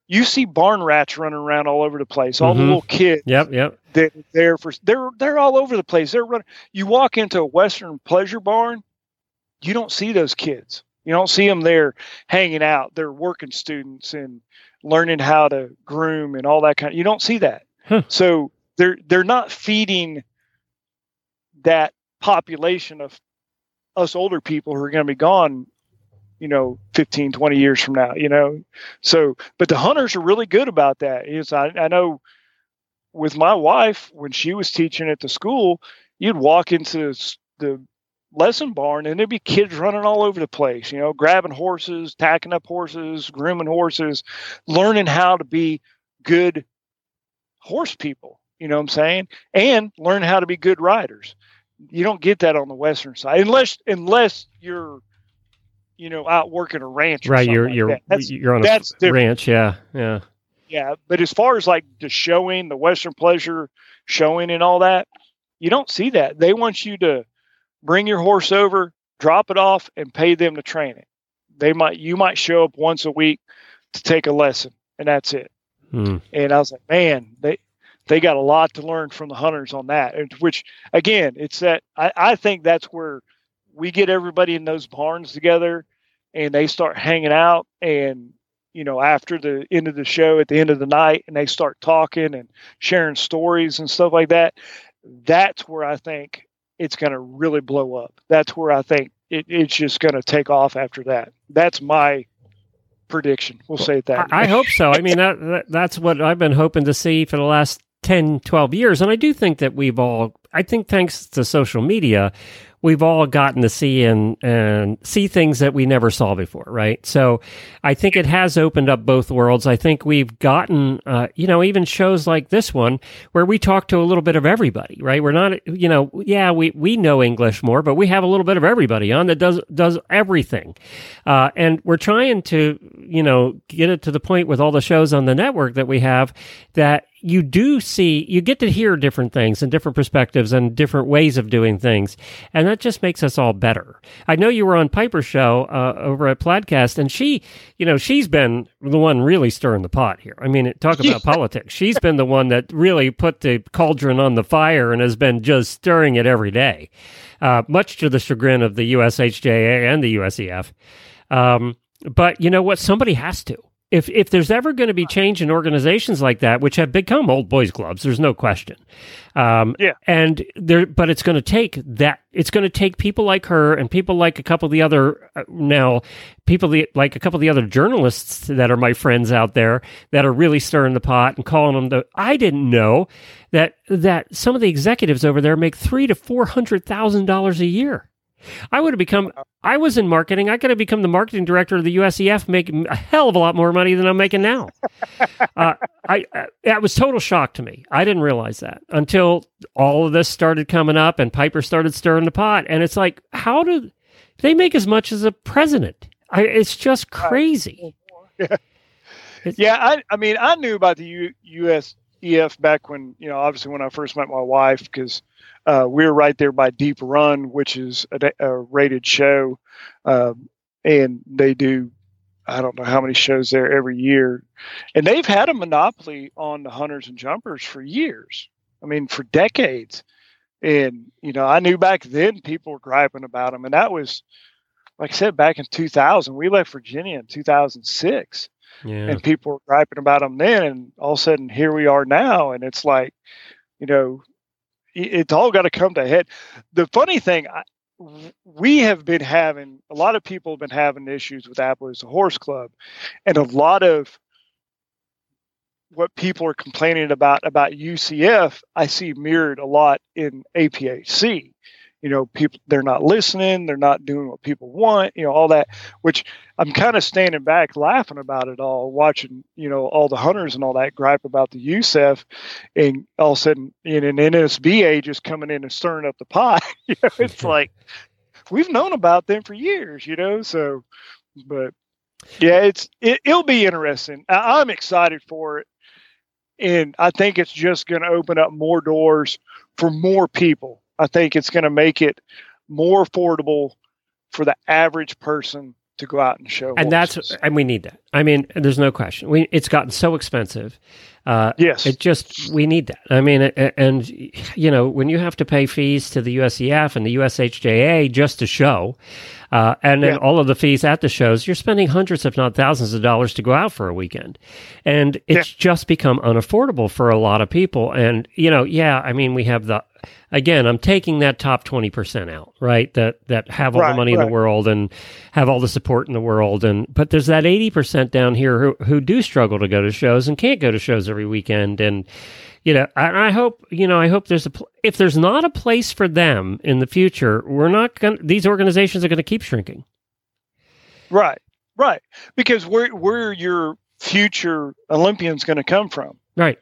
you see barn rats running around all over the place. All Mhm. the little kids Yep, yep. that are there for they're they're all over the place. They're running. You walk into a Western pleasure barn, you don't see those kids. You don't see them there hanging out. They're working students and learning how to groom and all that kind. Of, you don't see that. Huh. So they're they're not feeding that population of us older people who are going to be gone you know 15 20 years from now you know? So but the hunters are really good about that. Is I, I know with my wife when she was teaching at the school you'd walk into the lesson barn and there'd be kids running all over the place you know grabbing horses tacking up horses grooming horses learning how to be good horse people you know what i'm saying and learn how to be good riders you don't get that on the western side unless unless you're you know out working a ranch or Right, you're like you're that. That's- you're on a different. ranch, yeah, yeah. yeah, but as far as like the showing, the Western pleasure showing and all that, you don't see that. They want you to bring your horse over, drop it off, and pay them to train it. They might you might show up once a week to take a lesson, and that's it. Hmm. And I was like, man, they they got a lot to learn from the hunters on that. Which again, it's that I, I think that's where we get everybody in those barns together and they start hanging out and you know after the end of the show at the end of the night and they start talking and sharing stories and stuff like that that's where i think it's going to really blow up that's where i think it, it's just going to take off after that that's my prediction we'll say it that I, I hope so. I mean, that, that that's what I've been hoping to see for the last 10, 12 years. And I do think that we've all, I think thanks to social media, we've all gotten to see and, and see things that we never saw before, right? So I think it has opened up both worlds. I think we've gotten, uh, you know, even shows like this one where we talk to a little bit of everybody, right? We're not, you know, yeah, we, we know English more, but we have a little bit of everybody on that does, does everything. Uh, and we're trying to, you know, get it to the point with all the shows on the network that we have that you do see, you get to hear different things and different perspectives and different ways of doing things. And that just makes us all better. I know you were on Piper's show uh, over at Plaidcast, and she, you know, she's been the one really stirring the pot here. I mean, talk about politics. She's been the one that really put the cauldron on the fire and has been just stirring it every day, uh, much to the chagrin of the USHJA and the USEF. Um, but you know what? Somebody has to. If if there's ever going to be change in organizations like that, which have become old boys clubs, there's no question. Um, Yeah. And there, but it's going to take that. It's going to take people like her and people like a couple of the other uh, now people the, like a couple of the other journalists that are my friends out there that are really stirring the pot and calling them the. I didn't know that that some of the executives over there make three to four hundred thousand dollars a year. I would have become. I was in marketing. I could have become the marketing director of the USEF, making a hell of a lot more money than I'm making now. uh, I uh, that was total shock to me. I didn't realize that until all of this started coming up and Piper started stirring the pot. And it's like, how do they make as much as a president? I, it's just crazy. Yeah, Yeah. I, I mean, I knew about the U, USEF back when, you know, obviously when I first met my wife, because uh, we were right there by Deep Run, which is a, a rated show. Um, and they do, I don't know how many shows there every year. And they've had a monopoly on the hunters and jumpers for years. I mean, for decades. And, you know, I knew back then people were griping about them. And that was, like I said, back in 2000. We left Virginia in 2006 Yeah. and people were griping about them then and all of a sudden here we are now and it's like you know it's all got to come to a head the funny thing I, we have been having a lot of people have been having issues with Appaloosa Horse Club and a lot of what people are complaining about about USEF I see mirrored a lot in APHC you know people they're not listening they're not doing what people want you know all that which i'm kind of standing back laughing about it all watching you know all the hunters and all that gripe about the USEF and all of a sudden in an nsba just coming in and stirring up the pot you know it's like we've known about them for years you know so but Yeah, it's it, it'll be interesting. I, I'm excited for it, and I think it's just going to open up more doors for more people. I think it's going to make it more affordable for the average person to go out and show. and horses. that's and we need that. I mean, there's no question. We it's gotten so expensive. Uh, yes, it just we need that. I mean, and you know, when you have to pay fees to the USEF and the USHJA just to show, uh, and then Yeah. all of the fees at the shows, you're spending hundreds, if not thousands, of dollars to go out for a weekend, and it's just become unaffordable for a lot of people. And you know, yeah, I mean, we have the again, I'm taking that top 20% out, right? That that have all Right, the money in the world and have all the support in the world and but there's that 80% down here who who do struggle to go to shows and can't go to shows every weekend and you know, I, I hope you know. I hope there's a pl- if there's not a place for them in the future, we're not going. to These organizations are going to keep shrinking. right, right. Because where where your future Olympians going to come from? Right.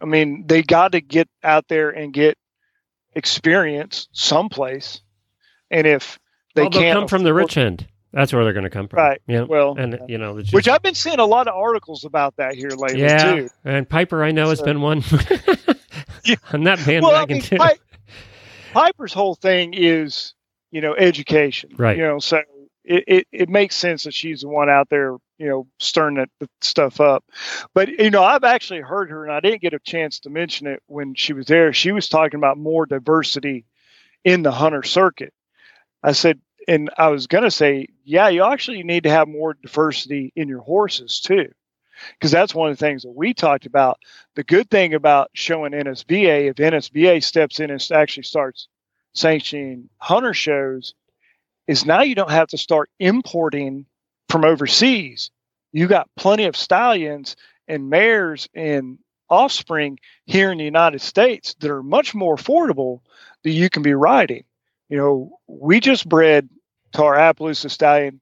I mean, they got to get out there and get experience someplace. And if they well, can't come from the rich end. That's where they're going to come from. Right. Yeah. well, and you know, it's which I've been seeing a lot of articles about that here lately yeah, too. and Piper, I know has been one Yeah. on that bandwagon Well, I mean, too. Pi- Piper's whole thing is, you know, education. Right. You know, so it, it, it makes sense that she's the one out there, you know, stirring that stuff up. But you know, I've actually heard her, and I didn't get a chance to mention it when she was there. She was talking about more diversity in the hunter circuit. I said, and I was going to say, yeah, you actually need to have more diversity in your horses too, because that's one of the things that we talked about. The good thing about showing NSBA, if NSBA steps in and actually starts sanctioning hunter shows, is now you don't have to start importing from overseas. You got plenty of stallions and mares and offspring here in the United States that are much more affordable that you can be riding. You know, we just bred to our Appaloosa stallion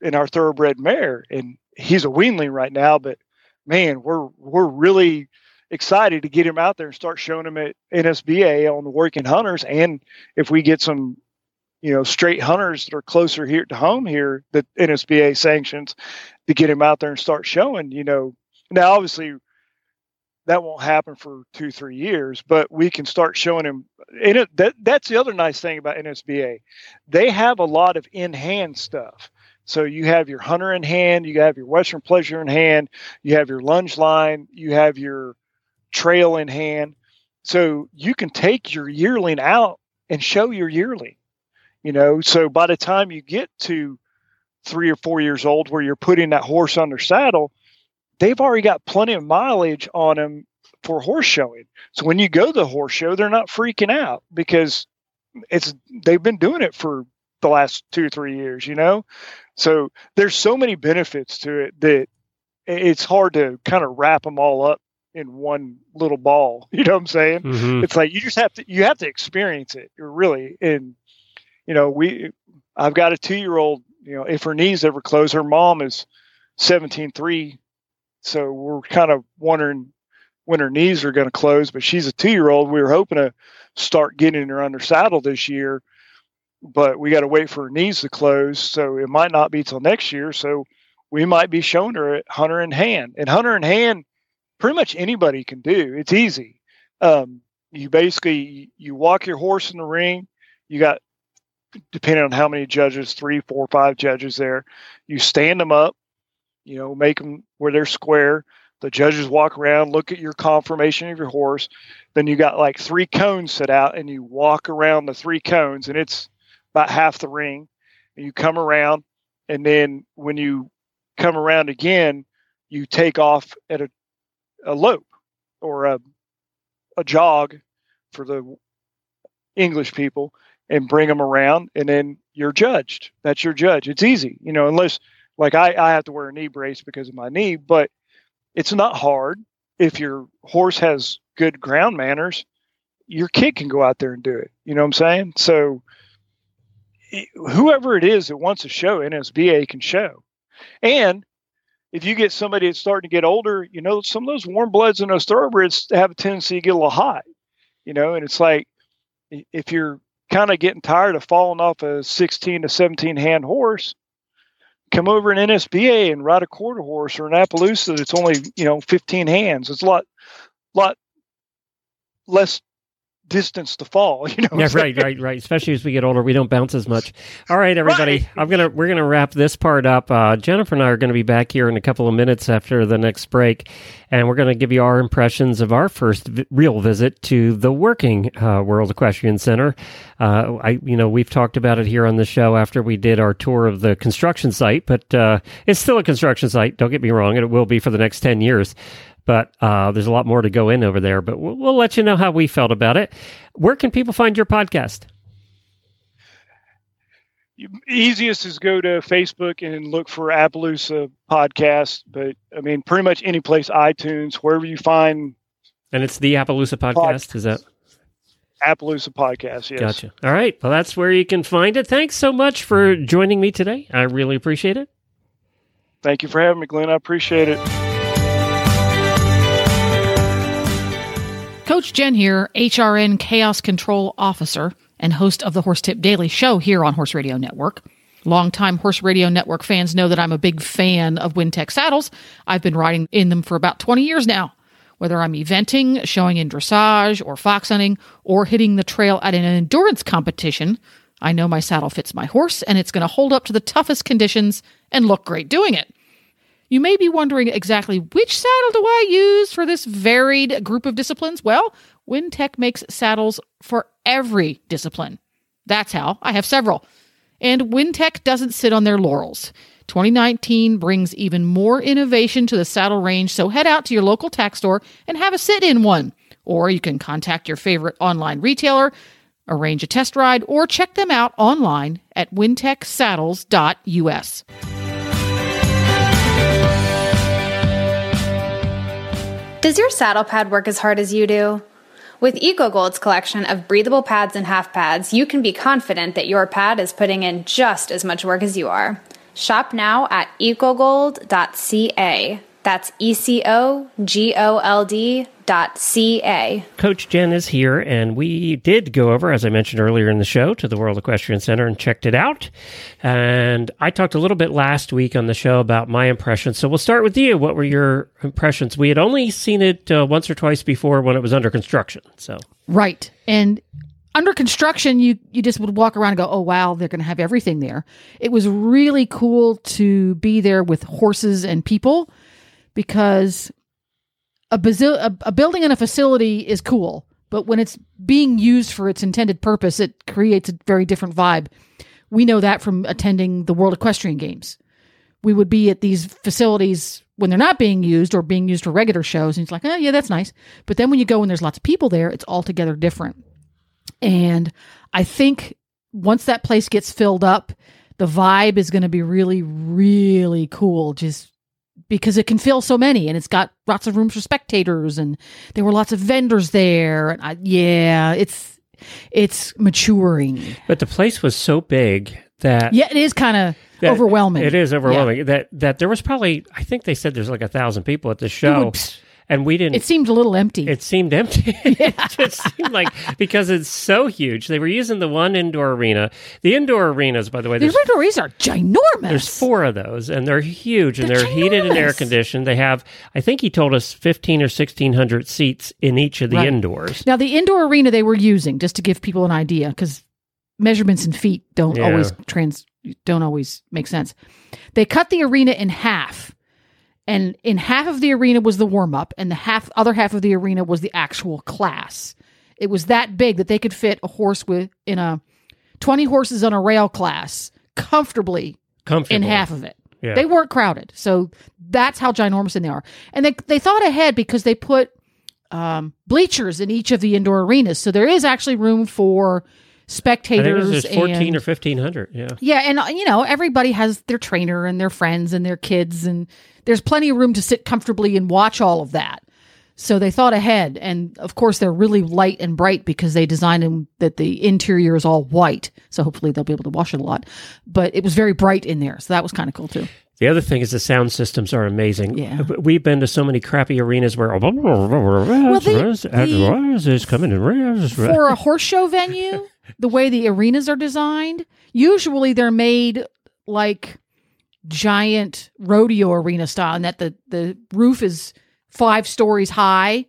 in our thoroughbred mare, and he's a weanling right now. But man, we're we're really excited to get him out there and start showing him at NSBA on the working hunters, and if we get some, you know, straight hunters that are closer here to home here that NSBA sanctions, to get him out there and start showing. You know, now obviously that won't happen for two three years but we can start showing him. And it, that that's the other nice thing about nsba they have a lot of in hand stuff. So you have your hunter in hand you have your western pleasure in hand you have your lunge line you have your trail in hand. So you can take your yearling out and show your yearling you know so by the time you get to three or four years old where you're putting that horse under saddle they've already got plenty of mileage on them for horse showing. So when you go to the horse show, they're not freaking out because it's they've been doing it for the last two or three years, you know? So there's so many benefits to it that it's hard to kind of wrap them all up in one little ball. You know what I'm saying? Mhm. it's like you just have to you have to experience it really and you know we i've got a two year old you know if her knees ever close her mom is 17.3 so we're kind of wondering when her knees are going to close but she's a two year old we were hoping to start getting her under saddle this year but we got to wait for her knees to close. So it might not be till next year. So we might be showing her hunter in hand. And hunter in hand pretty much anybody can do. It's easy. Um, you basically you walk your horse in the ring. You got depending on how many judges three four five judges there you stand them up you know make them where they're square. The judges walk around look at your conformation of your horse. Then you got like three cones set out and you walk around the three cones and it's about half the ring. And you come around and then when you come around again you take off at a, a lope or a, a jog for the english people and bring them around and then you're judged. That's your judge. It's easy you know unless like I, I have to wear a knee brace because of my knee but it's not hard. If your horse has good ground manners your kid can go out there and do it. You know what i'm saying? So whoever it is that wants to show nsba can show. And if you get somebody that's starting to get older you know some of those warm bloods and those thoroughbreds have a tendency to get a little hot you know and it's like if you're kind of getting tired of falling off a 16 to 17 hand horse come over an NSBA and ride a quarter horse or an Appaloosa that's only you know 15 hands. It's a lot, lot less distance to fall. You know, yeah, right, right, right. Especially as we get older, we don't bounce as much. All right, everybody, right. I'm gonna we're gonna wrap this part up. Uh, Jennifer and I are going to be back here in a couple of minutes after the next break, and we're going to give you our impressions of our first vi- real visit to the working uh, World Equestrian Center. Uh, I, you know, we've talked about it here on the show after we did our tour of the construction site, but uh, it's still a construction site. Don't get me wrong, and it will be for the next ten years but uh, there's a lot more to go in over there. But we'll, we'll, let you know how we felt about it. Where can people find your podcast? Easiest is go to Facebook and look for Appaloosa podcast. But I mean, pretty much any place, iTunes, wherever you find. And it's the Appaloosa podcast. Pod- is that? Appaloosa podcast. Yes. Gotcha. All right. Well, that's where you can find it. Thanks so much for joining me today. I really appreciate it. Thank you for having me, Glenn. I appreciate it. Coach Jenn here, HRN Chaos Control Officer and host of the Horse Tip Daily Show here on Horse Radio Network. Longtime Horse Radio Network fans know that I'm a big fan of Wintec saddles. I've been riding in them for about 20 years now. Whether I'm eventing, showing in dressage, or fox hunting, or hitting the trail at an endurance competition, I know my saddle fits my horse and it's going to hold up to the toughest conditions and look great doing it. You may be wondering exactly which saddle do I use for this varied group of disciplines? Well, Wintec makes saddles for every discipline. That's how. I have several. And Wintec doesn't sit on their laurels. 2019 brings even more innovation to the saddle range, so head out to your local tack store and have a sit in one. Or you can contact your favorite online retailer, arrange a test ride, or check them out online at wintecsaddles.us. Does your saddle pad work as hard as you do? With EcoGold's collection of breathable pads and half pads, you can be confident that your pad is putting in just as much work as you are. Shop now at ecogold.ca. That's E C O G O L D ca. Coach Jenn is here, and we did go over, as I mentioned earlier in the show, to the World Equestrian Center and checked it out. And I talked a little bit last week on the show about my impressions. So we'll start with you. What were your impressions? We had only seen it uh, once or twice before when it was under construction. So right, and under construction, you you just would walk around and go, "Oh wow, they're going to have everything there." It was really cool to be there with horses and people because a, bazil- a, a building and a facility is cool, but when it's being used for its intended purpose, it creates a very different vibe. We know that from attending the World Equestrian Games. We would be at these facilities when they're not being used or being used for regular shows, and it's like, oh yeah, that's nice. But then when you go and there's lots of people there, it's altogether different. And I think once that place gets filled up, the vibe is going to be really, really cool. Just because it can fill so many and it's got lots of rooms for spectators and there were lots of vendors there and I, yeah it's it's maturing. But the place was so big that yeah it is kind of overwhelming. it is overwhelming yeah. that that there was probably i think they said there's like a thousand people at the show and we didn't. It seemed a little empty. It seemed empty. Yeah. it just seemed like because it's so huge. They were using the one indoor arena. The indoor arenas, by the way, the indoor arenas are ginormous. There's four of those, and they're huge, and they're, they're heated and air conditioned. They have, I think he told us, fifteen or sixteen hundred seats in each of the right. indoors. Now, the indoor arena they were using, just to give people an idea, because measurements in feet don't yeah. always trans don't always make sense. They cut the arena in half and in half of the arena was the warm up and the half other half of the arena was the actual class. It was that big that they could fit a horse with in a 20 horses on a rail class comfortably in half of it. Yeah. they weren't crowded. So that's how ginormous they are. And they, they thought ahead because they put um, bleachers in each of the indoor arenas. So there is actually room for spectators. I fourteen and, or fifteen hundred. Yeah, yeah, and you know everybody has their trainer and their friends and their kids, and there's plenty of room to sit comfortably and watch all of that. So they thought ahead, and of course they're really light and bright because they designed them that the interior is all white. So hopefully they'll be able to wash it a lot. But it was very bright in there, so that was kind of cool too. The other thing is the sound systems are amazing. Yeah. Uh, we've been to so many crappy arenas where well, the, the, is coming in for a horse show venue. The way the arenas are designed, usually they're made like giant rodeo arena style and that the the roof is five stories high.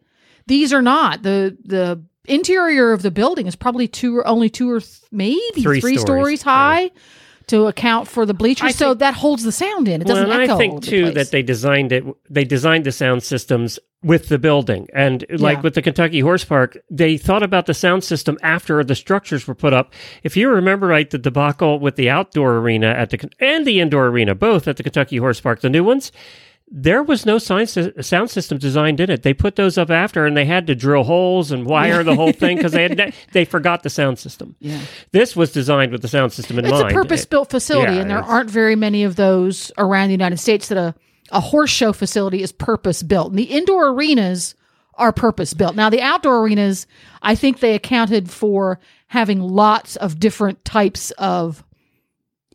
These are not. The the interior of the building is probably two or only two or th- maybe Three three, stories, stories, high to account for the bleachers. I so think- that holds the sound in. It doesn't well, and echo. I think over the too place. that they designed it. They designed the sound systems with the building, and like Yeah. with the Kentucky Horse Park, they thought about the sound system after the structures were put up. If you remember right, the debacle with the outdoor arena at the and the indoor arena, both at the Kentucky Horse Park, the new ones. There was no sound sound system designed in it. They put those up after, and they had to drill holes and wire the whole thing because they had they forgot the sound system. Yeah. This was designed with the sound system in It's mind. It's a purpose built facility, yeah, and there aren't very many of those around the United States that a, a horse show facility is purpose built. And the indoor arenas are purpose built. Now, the outdoor arenas, I think they accounted for having lots of different types of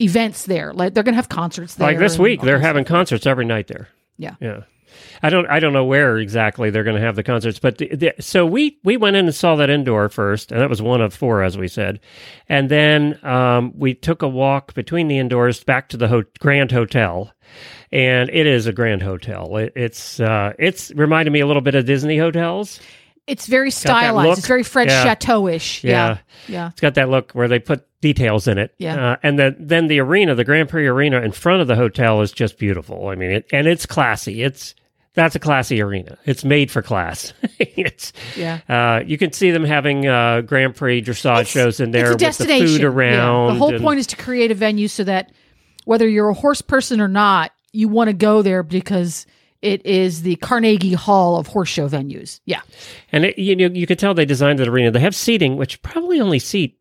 events there. Like they're going to have concerts there. like this week they're having stuff. concerts every night there Yeah. yeah i don't i don't know where exactly they're going to have the concerts but the, the, so we we went in and saw that indoor first and that was one of four as we said and then um, we took a walk between the indoors back to the ho- grand hotel and it is a grand hotel it, it's uh it's reminded me a little bit of disney hotels It's very stylized. It's very French Yeah. chateau-ish. Yeah. Yeah. Yeah. It's got that look where they put details in it. Yeah. Uh, and then then the arena, the Grand Prix arena in front of the hotel is just beautiful. I mean, it, and it's classy. It's that's a classy arena. It's made for class. it's Yeah. uh, you can see them having uh, Grand Prix dressage shows in there it's a with the destination. food Yeah. around. The whole and- point is to create a venue so that whether you're a horse person or not, you want to go there because it is the Carnegie Hall of horse show venues. Yeah. and it, you know you can tell they designed the arena. They have seating, which probably only seat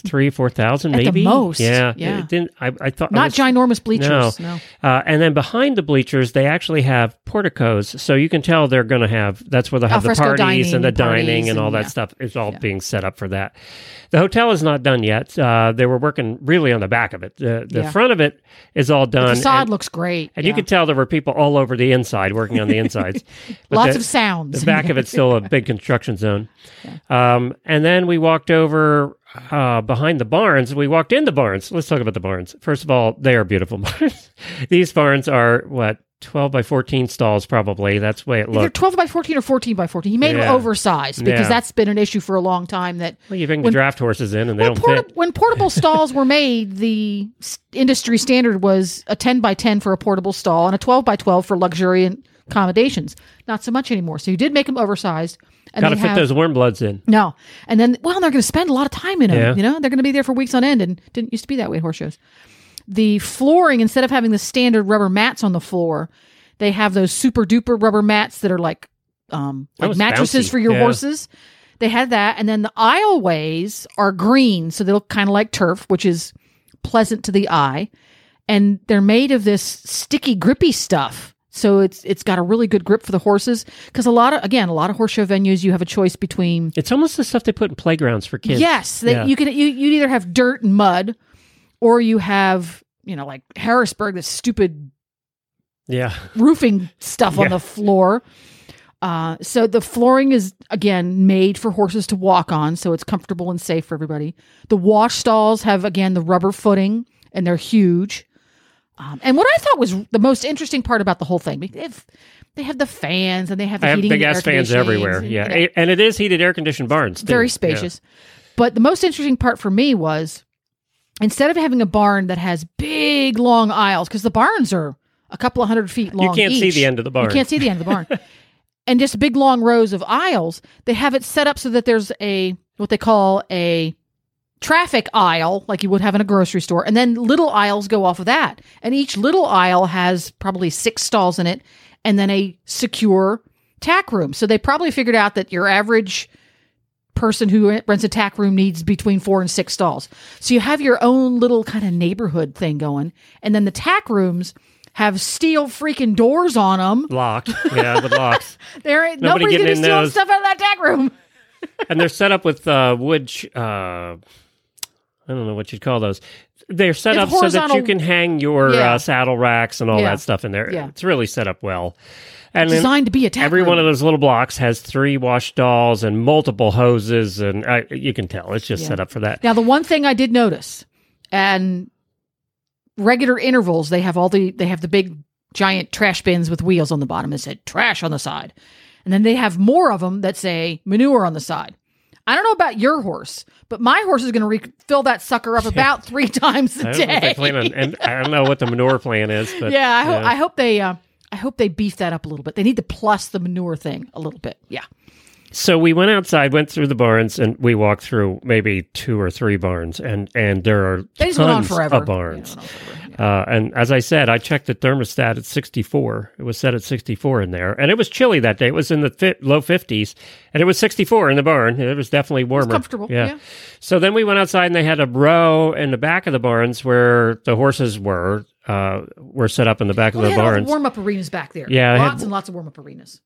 three four thousand At the maybe most, Yeah, yeah. It didn't I, I thought I Not was- ginormous bleachers. No. No. Uh, and then behind the bleachers, they actually have porticos, so you can tell they're going to have. That's where they have the Alfresco parties and the dining, dining parties and all that yeah. stuff. It's all Yeah. being set up for that. The hotel is not done yet. Uh, they were working really on the back of it. The, the Yeah. front of it is all done. The facade and, looks great. and you could tell there were people all over the inside working on the insides. Lots the- of sounds. the back of it's still a big construction zone. Um, and then we walked over uh, behind the barns. We walked in the barns. Let's talk about the barns. First of all, they are beautiful barns. These barns are what twelve by fourteen stalls, probably. That's the way it Either looked. 12 by 14 or 14 by 14. He made Yeah. them oversized because Yeah. that's been an issue for a long time that Well, you bring the draft horses in, and they when, don't porta- fit. when portable stalls were made, the industry standard was a 10 by 10 for a portable stall and a 12 by 12 for luxuriant accommodations. Not so much anymore. So you did make them oversized. And Got to fit have- those warm bloods in. No. And then, well, they're going to spend a lot of time in them. Yeah. You know, they're going to be there for weeks on end and didn't used to be that way at horse shows. The flooring, instead of having the standard rubber mats on the floor, they have those super duper rubber mats that are like, um, like mattresses bouncy. for your Yeah. horses. They had that. And then the aisleways are green. So they look kind of like turf, which is pleasant to the eye. And they're made of this sticky, grippy stuff. So it's it's got a really good grip for the horses because a lot of again a lot of horse show venues you have a choice between It's almost the stuff they put in playgrounds for kids. Yes, they, Yeah. you can. You you either have dirt and mud, or you have you know like Harrisburg, this stupid yeah. roofing stuff Yeah. on the floor. Uh, so the flooring is again made for horses to walk on, so it's comfortable and safe for everybody. The wash stalls have again the rubber footing, and they're huge. Um, and what I thought was the most interesting part about the whole thing, they have, they have the fans and they have the heating big and ass air fans everywhere. and, Yeah, you know, and it is heated air conditioned barns. too. very Yeah. spacious. But the most interesting part for me was instead of having a barn that has big long aisles, because the barns are a couple of hundred feet long. You can't see the end of the barn. You can't see the end of the barn. and just big long rows of aisles. They have it set up so that there's a what they call a traffic aisle, like you would have in a grocery store, and then little aisles go off of that. And each little aisle has probably six stalls in it, and then a secure tack room. So they probably figured out that your average person who rents a tack room needs between four and six stalls. So you have your own little kind of neighborhood thing going, and then the tack rooms have steel freaking doors on them. Locked. Yeah, with locks. There ain't Nobody nobody's getting gonna be in stealing those. stuff out of that tack room. and they're set up with uh, wood. Sh- uh, I don't know what you'd call those. They're set It's up so that you can hang your Yeah. uh, saddle racks and all Yeah. that stuff in there. Yeah. It's really set up well. And Designed to be a every room. one of those little blocks has three wash stalls and multiple hoses, and uh, you can tell it's just set up for that. Now, the one thing I did notice, and regular intervals, they have all the they have the big giant trash bins with wheels on the bottom that said trash on the side, and then they have more of them that say manure on the side. I don't know about your horse, but my horse is going to refill that sucker up about three times a I don't know if they day. on, and I don't know what the manure plan is, but yeah, I, hope I hope they uh, I hope they beef that up a little bit. They need to plus the manure thing a little bit. Yeah. So we went outside, went through the barns, and we walked through maybe two or three barns, and and there are They just went on tons forever. of barns. Yeah, went on forever. Yeah. Uh, and as I said, I checked the thermostat at 64. It was set at 64 in there, and it was chilly that day. It was in the fi- low 50s, and it was 64 in the barn. It was definitely warmer, comfortable, yeah. So then we went outside, and they had a row in the back of the barns where the horses were uh, were set up in the back Well, of they the had barns. warm up arenas back there. Yeah, they had- lots and lots of warm up arenas.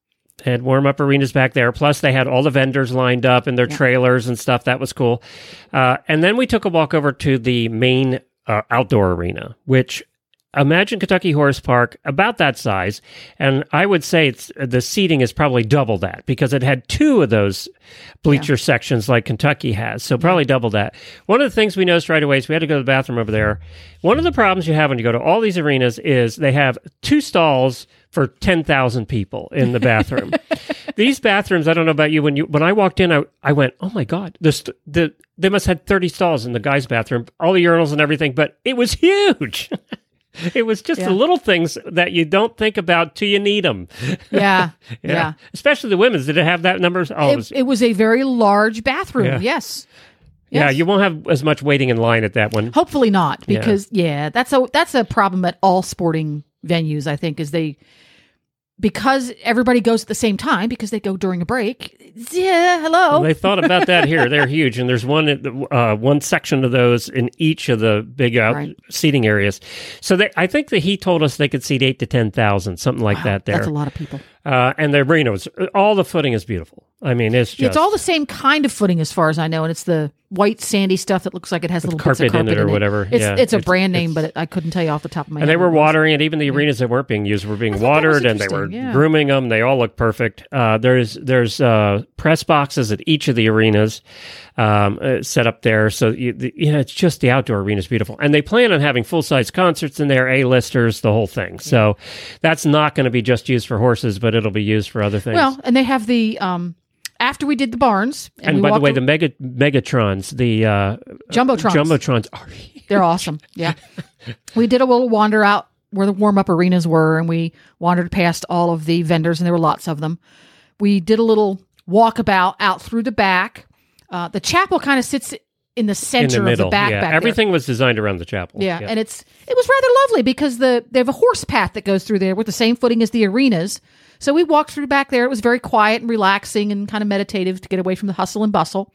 They had warm up arenas back there. Plus, they had all the vendors lined up in their trailers and stuff. That was cool. Uh, and then we took a walk over to the main uh, outdoor arena, which imagine Kentucky Horse Park about that size, and I would say it's the seating is probably double that because it had two of those bleacher sections like Kentucky has, so probably double that. One of the things we noticed right away is we had to go to the bathroom over there. One of the problems you have when you go to all these arenas is they have two stalls for ten thousand people in the bathroom. these bathrooms, I don't know about you, when you when I walked in, I I went, oh my god, this the they must have had thirty stalls in the guys' bathroom, all the urinals and everything, but it was huge. It was just Yeah. the little things that you don't think about till you need them. Yeah, yeah. Especially the women's. Did it have that number? Oh, it It, was, it was a very large bathroom. Yeah. Yes. yeah. You won't have as much waiting in line at that one. Hopefully not, because yeah. that's a that's a problem at all sporting venues. I think is they because everybody goes at the same time because they go during a break. Yeah, hello. They thought about that here. They're huge, and there's one uh, one section of those in each of the big out Right. seating areas. So they, I think that he told us they could seat eight to ten thousand, something like that. There, That's a lot of people. Uh, and the arena was all the footing is beautiful. I mean, it's just it's all the same kind of footing as far as I know, and it's the white sandy stuff that looks like it has little bits of carpet in it or whatever. It's Yeah, it's a it's- brand name, but it, I couldn't tell you off the top of my And head. they were it watering it. Even the arenas that weren't being used were being thought that was watered, and they were yeah. grooming them. They all look perfect. Uh, there's there's uh, press boxes at each of the arenas um, uh, set up there. So you, the, yeah, it's just the outdoor arena is beautiful, and they plan on having full size concerts in there, A listers, the whole thing. So that's not going to be just used for horses, but it'll be used for other things. Well, and they have the um after we did the barns, and, and by the way, the mega Megatrons, the uh, jumbotrons, jumbotrons are they're awesome. Yeah, we did a little wander out where the warm up arenas were, and we wandered past all of the vendors, and there were lots of them. We did a little walkabout out through the back. Uh, the chapel kind of sits in the in center the middle. of the back. yeah, back there. everything was designed around the chapel. Yeah, and it's it was rather lovely because the they have a horse path that goes through there with the same footing as the arenas. So we walked through back there. It was very quiet and relaxing and kind of meditative to get away from the hustle and bustle.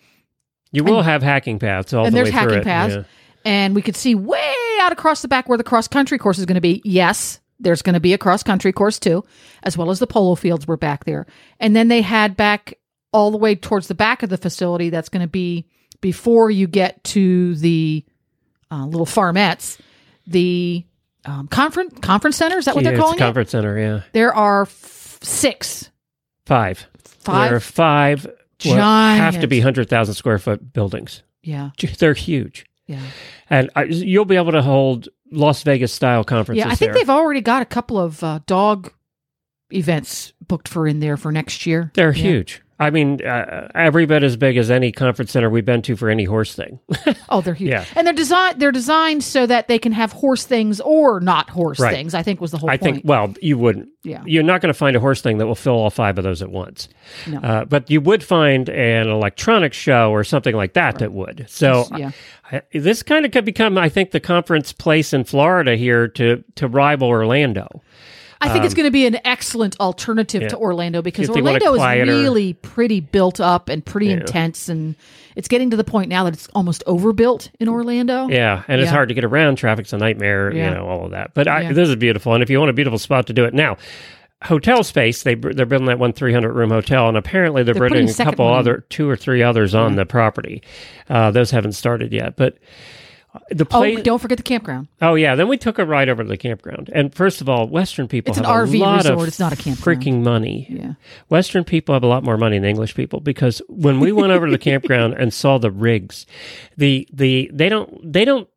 you will have hacking paths all and the there's way through And there's hacking it. paths, Yeah. and we could see way out across the back where the cross country course is going to be. Yes, there's going to be a cross country course too, as well as the polo fields were back there. And then they had back all the way towards the back of the facility. That's going to be before you get to the uh, little farmettes, the um, conference conference center. Is that what Yeah, they're calling it? conference center. Yeah, There are f- six. five. Five? There are five. what have to be hundred thousand square foot buildings. Yeah, They're huge, yeah, and I, you'll be able to hold Las Vegas style conferences. yeah. I think there. they've already got a couple of uh, dog events booked for in there for next year. They're Yeah. huge. I mean, uh, every bit as big as any conference center we've been to for any horse thing. Oh, they're huge. Yeah. And they're designed they're designed so that they can have horse things or not horse Right. things. I think was the whole point. I point. think. Well, you wouldn't. Yeah. You're not going to find a horse thing that will fill all five of those at once. No. Uh, but you would find an electronics show or something like that that would. So yeah. I, this kind of could become, I think, the conference place in Florida here to to rival Orlando. I think it's going to be an excellent alternative Um, yeah. to Orlando because Orlando is quieter- really pretty built up and pretty intense and it's getting to the point now that it's almost overbuilt in Orlando. Yeah, and it's hard to get around. Traffic's a nightmare. Yeah. You know all of that. But I, Yeah. this is beautiful, and if you want a beautiful spot to do it now. Hotel space, they they're building that one three hundred room hotel, and apparently they're, They're building a a couple one other, two or three others on the property. Uh, those haven't started yet, but the Oh, place. don't forget the campground. Oh yeah, then we took a ride over to the campground. And first of all, Western people It's an RV a lot resort, of it's not a campground. freaking money. Yeah. Western people have a lot more money than English people because when we went over to the campground and saw the rigs, the the they don't they don't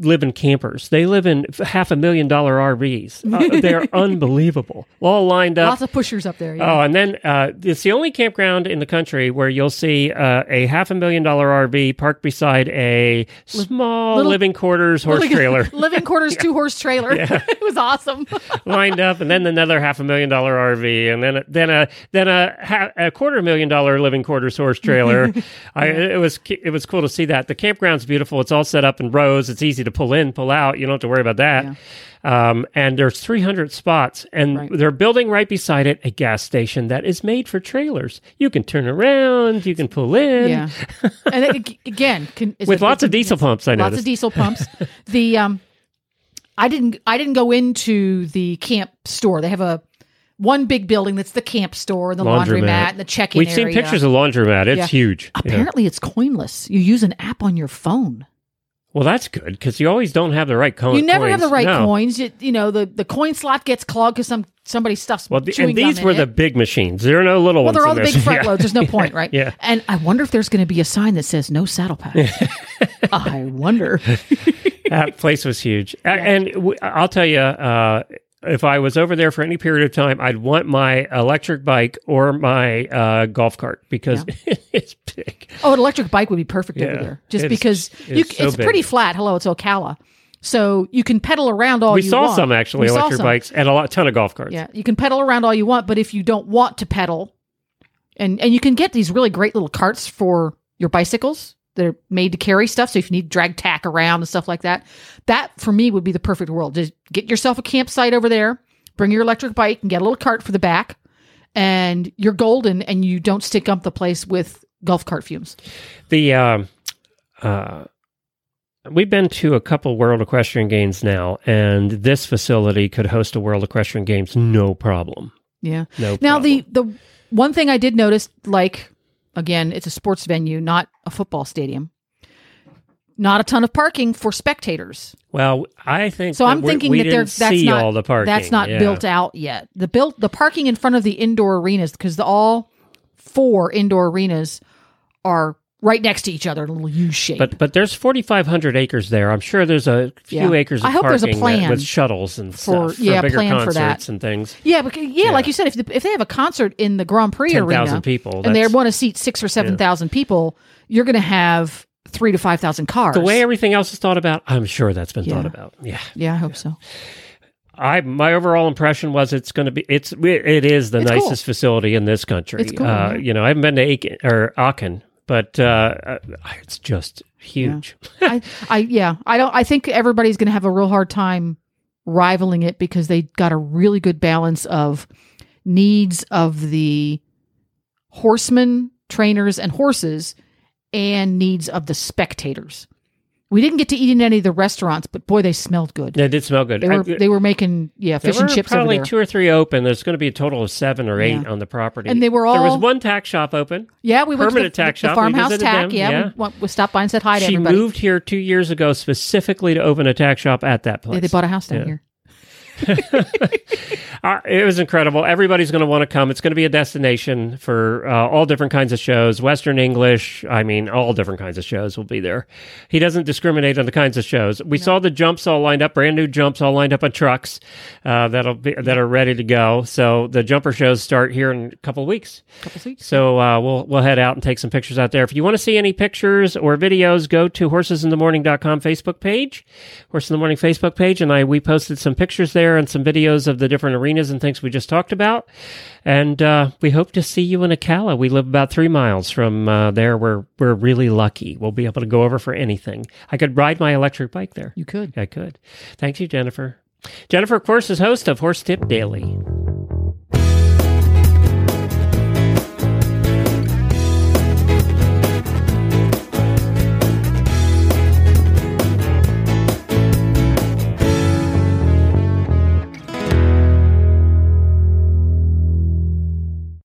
live in campers. They live in half a million dollar RVs. Uh, they're unbelievable, all lined up. Lots of pushers up there. Yeah. Oh, and then uh, it's the only campground in the country where you'll see uh, a half a million dollar RV parked beside a small little- living quarters horse Living- trailer living quarters, two horse trailer. Yeah. it was awesome. lined up, and then another half a million dollar RV, and then a, then a then a, ha- a quarter million dollar living quarters horse trailer. I, it was it was cool to see that. The campground's beautiful. It's all set up in rows. It's easy to pull in, pull out. You don't have to worry about that. Um, and there's 300 spots, and Right. they're building right beside it a gas station that is made for trailers. You can turn around, you can pull in. Yeah, and it, again, can, With it- lots of diesel pumps, I know. lots noticed. of diesel pumps. the um, I didn't I didn't go into the camp store. They have a one big building that's the camp store and the laundromat, and the check-in We've area. seen pictures of laundromat. It's Yeah. huge. Yeah. Apparently, it's coinless. You use an app on your phone. Well, that's good because you always don't have the right coins. You never have the right No. coins. You, you know the, the coin slot gets clogged because some somebody stuffs Well, the, and these were the it. big machines. There are no little Well, ones. Well, they're all the big front Yeah. loads. There's no point, right? Yeah. And I wonder if there's going to be a sign that says no saddle pads. I wonder. that place was huge. A- And w- I'll tell you, uh, if I was over there for any period of time, I'd want my electric bike or my uh, golf cart because it's big. Oh, an electric bike would be perfect Yeah. over there, just It's- because it's you, so it's pretty flat. Hello, it's Ocala, so you can pedal around all we you saw want. some actually We electric some. bikes and a lot, ton of golf carts. Yeah, you can pedal around all you want, but if you don't want to pedal, and and you can get these really great little carts for your bicycles. They're made to carry stuff, so if you need to drag tack around and stuff like that, that for me would be the perfect world. Just get yourself a campsite over there, bring your electric bike, and get a little cart for the back, and you're golden, and you don't stick up the place with golf cart fumes. The um, uh, we've been to a couple World Equestrian Games now, and this facility could host a World Equestrian Games no problem. Yeah. No. Now problem. the the one thing I did notice, like again, it's a sports venue, not a football stadium. Not a ton of parking for spectators. well, I think So that I'm thinking that there's that's see not all the parking. that's not Yeah. built out yet. The built the parking in front of the indoor arenas because the all four indoor arenas are right next to each other in a little U shape. But but there's 4,500 acres there. I'm sure there's a few Yeah. acres. Of I hope there's a parking plan with shuttles and for- stuff for bigger plan for concerts and things. yeah, because, yeah, Yeah. like you said, if the, if they have a concert in the Grand Prix 10,000 arena people. and they want to seat six or seven thousand people, you're going to have three to five thousand cars. the way everything else is thought about, I'm sure that's been Yeah. thought about. Yeah. yeah, I hope so. I my overall impression was it's going to be it's it is the It's cool. nicest facility in this country. It's cool, uh, yeah. You know, I haven't been to Aiken, or Aachen, but uh, uh, it's just huge. I, I yeah, I don't. I think everybody's going to have a real hard time rivaling it because they got a really good balance of needs of the horsemen, trainers, and horses, and needs of the spectators. We didn't get to eat in any of the restaurants, but boy, they smelled good. They did smell good. They were I- they were making yeah fish and chips probably there. two or three open. There's going to be a total of seven or eight Yeah. on the property, And they were all. There was one tack shop open. yeah, we went to the, permanent tack the, shop. We farmhouse tack. them, Yeah, yeah. We, went- we stopped by and said hi to She everybody. moved here two years ago specifically to open a tack shop at that place. Yeah, they bought a house down here. Uh, it was incredible. Everybody's going to want to come. It's going to be a destination for uh, all different kinds of shows, Western English. I mean, all different kinds of shows will be there. He doesn't discriminate on the kinds of shows. We saw the jumps all lined up, brand new jumps all lined up on trucks uh, that'll be that are ready to go. So the jumper shows start here in a couple of weeks. couple weeks. So uh, we'll we'll head out and take some pictures out there. If you want to see any pictures or videos, go to horsesinthemorning.com Facebook page, Horse in the Morning Facebook page, and I we posted some pictures there and some videos of the different arenas and things we just talked about. And uh, we hope to see you in Ocala. We live about three miles from uh, there. We're we're really lucky. We'll be able to go over for anything. I could ride my electric bike there. You could. I could. Thank you, Jennifer. Jennifer, of course, is host of Horse Tip Daily.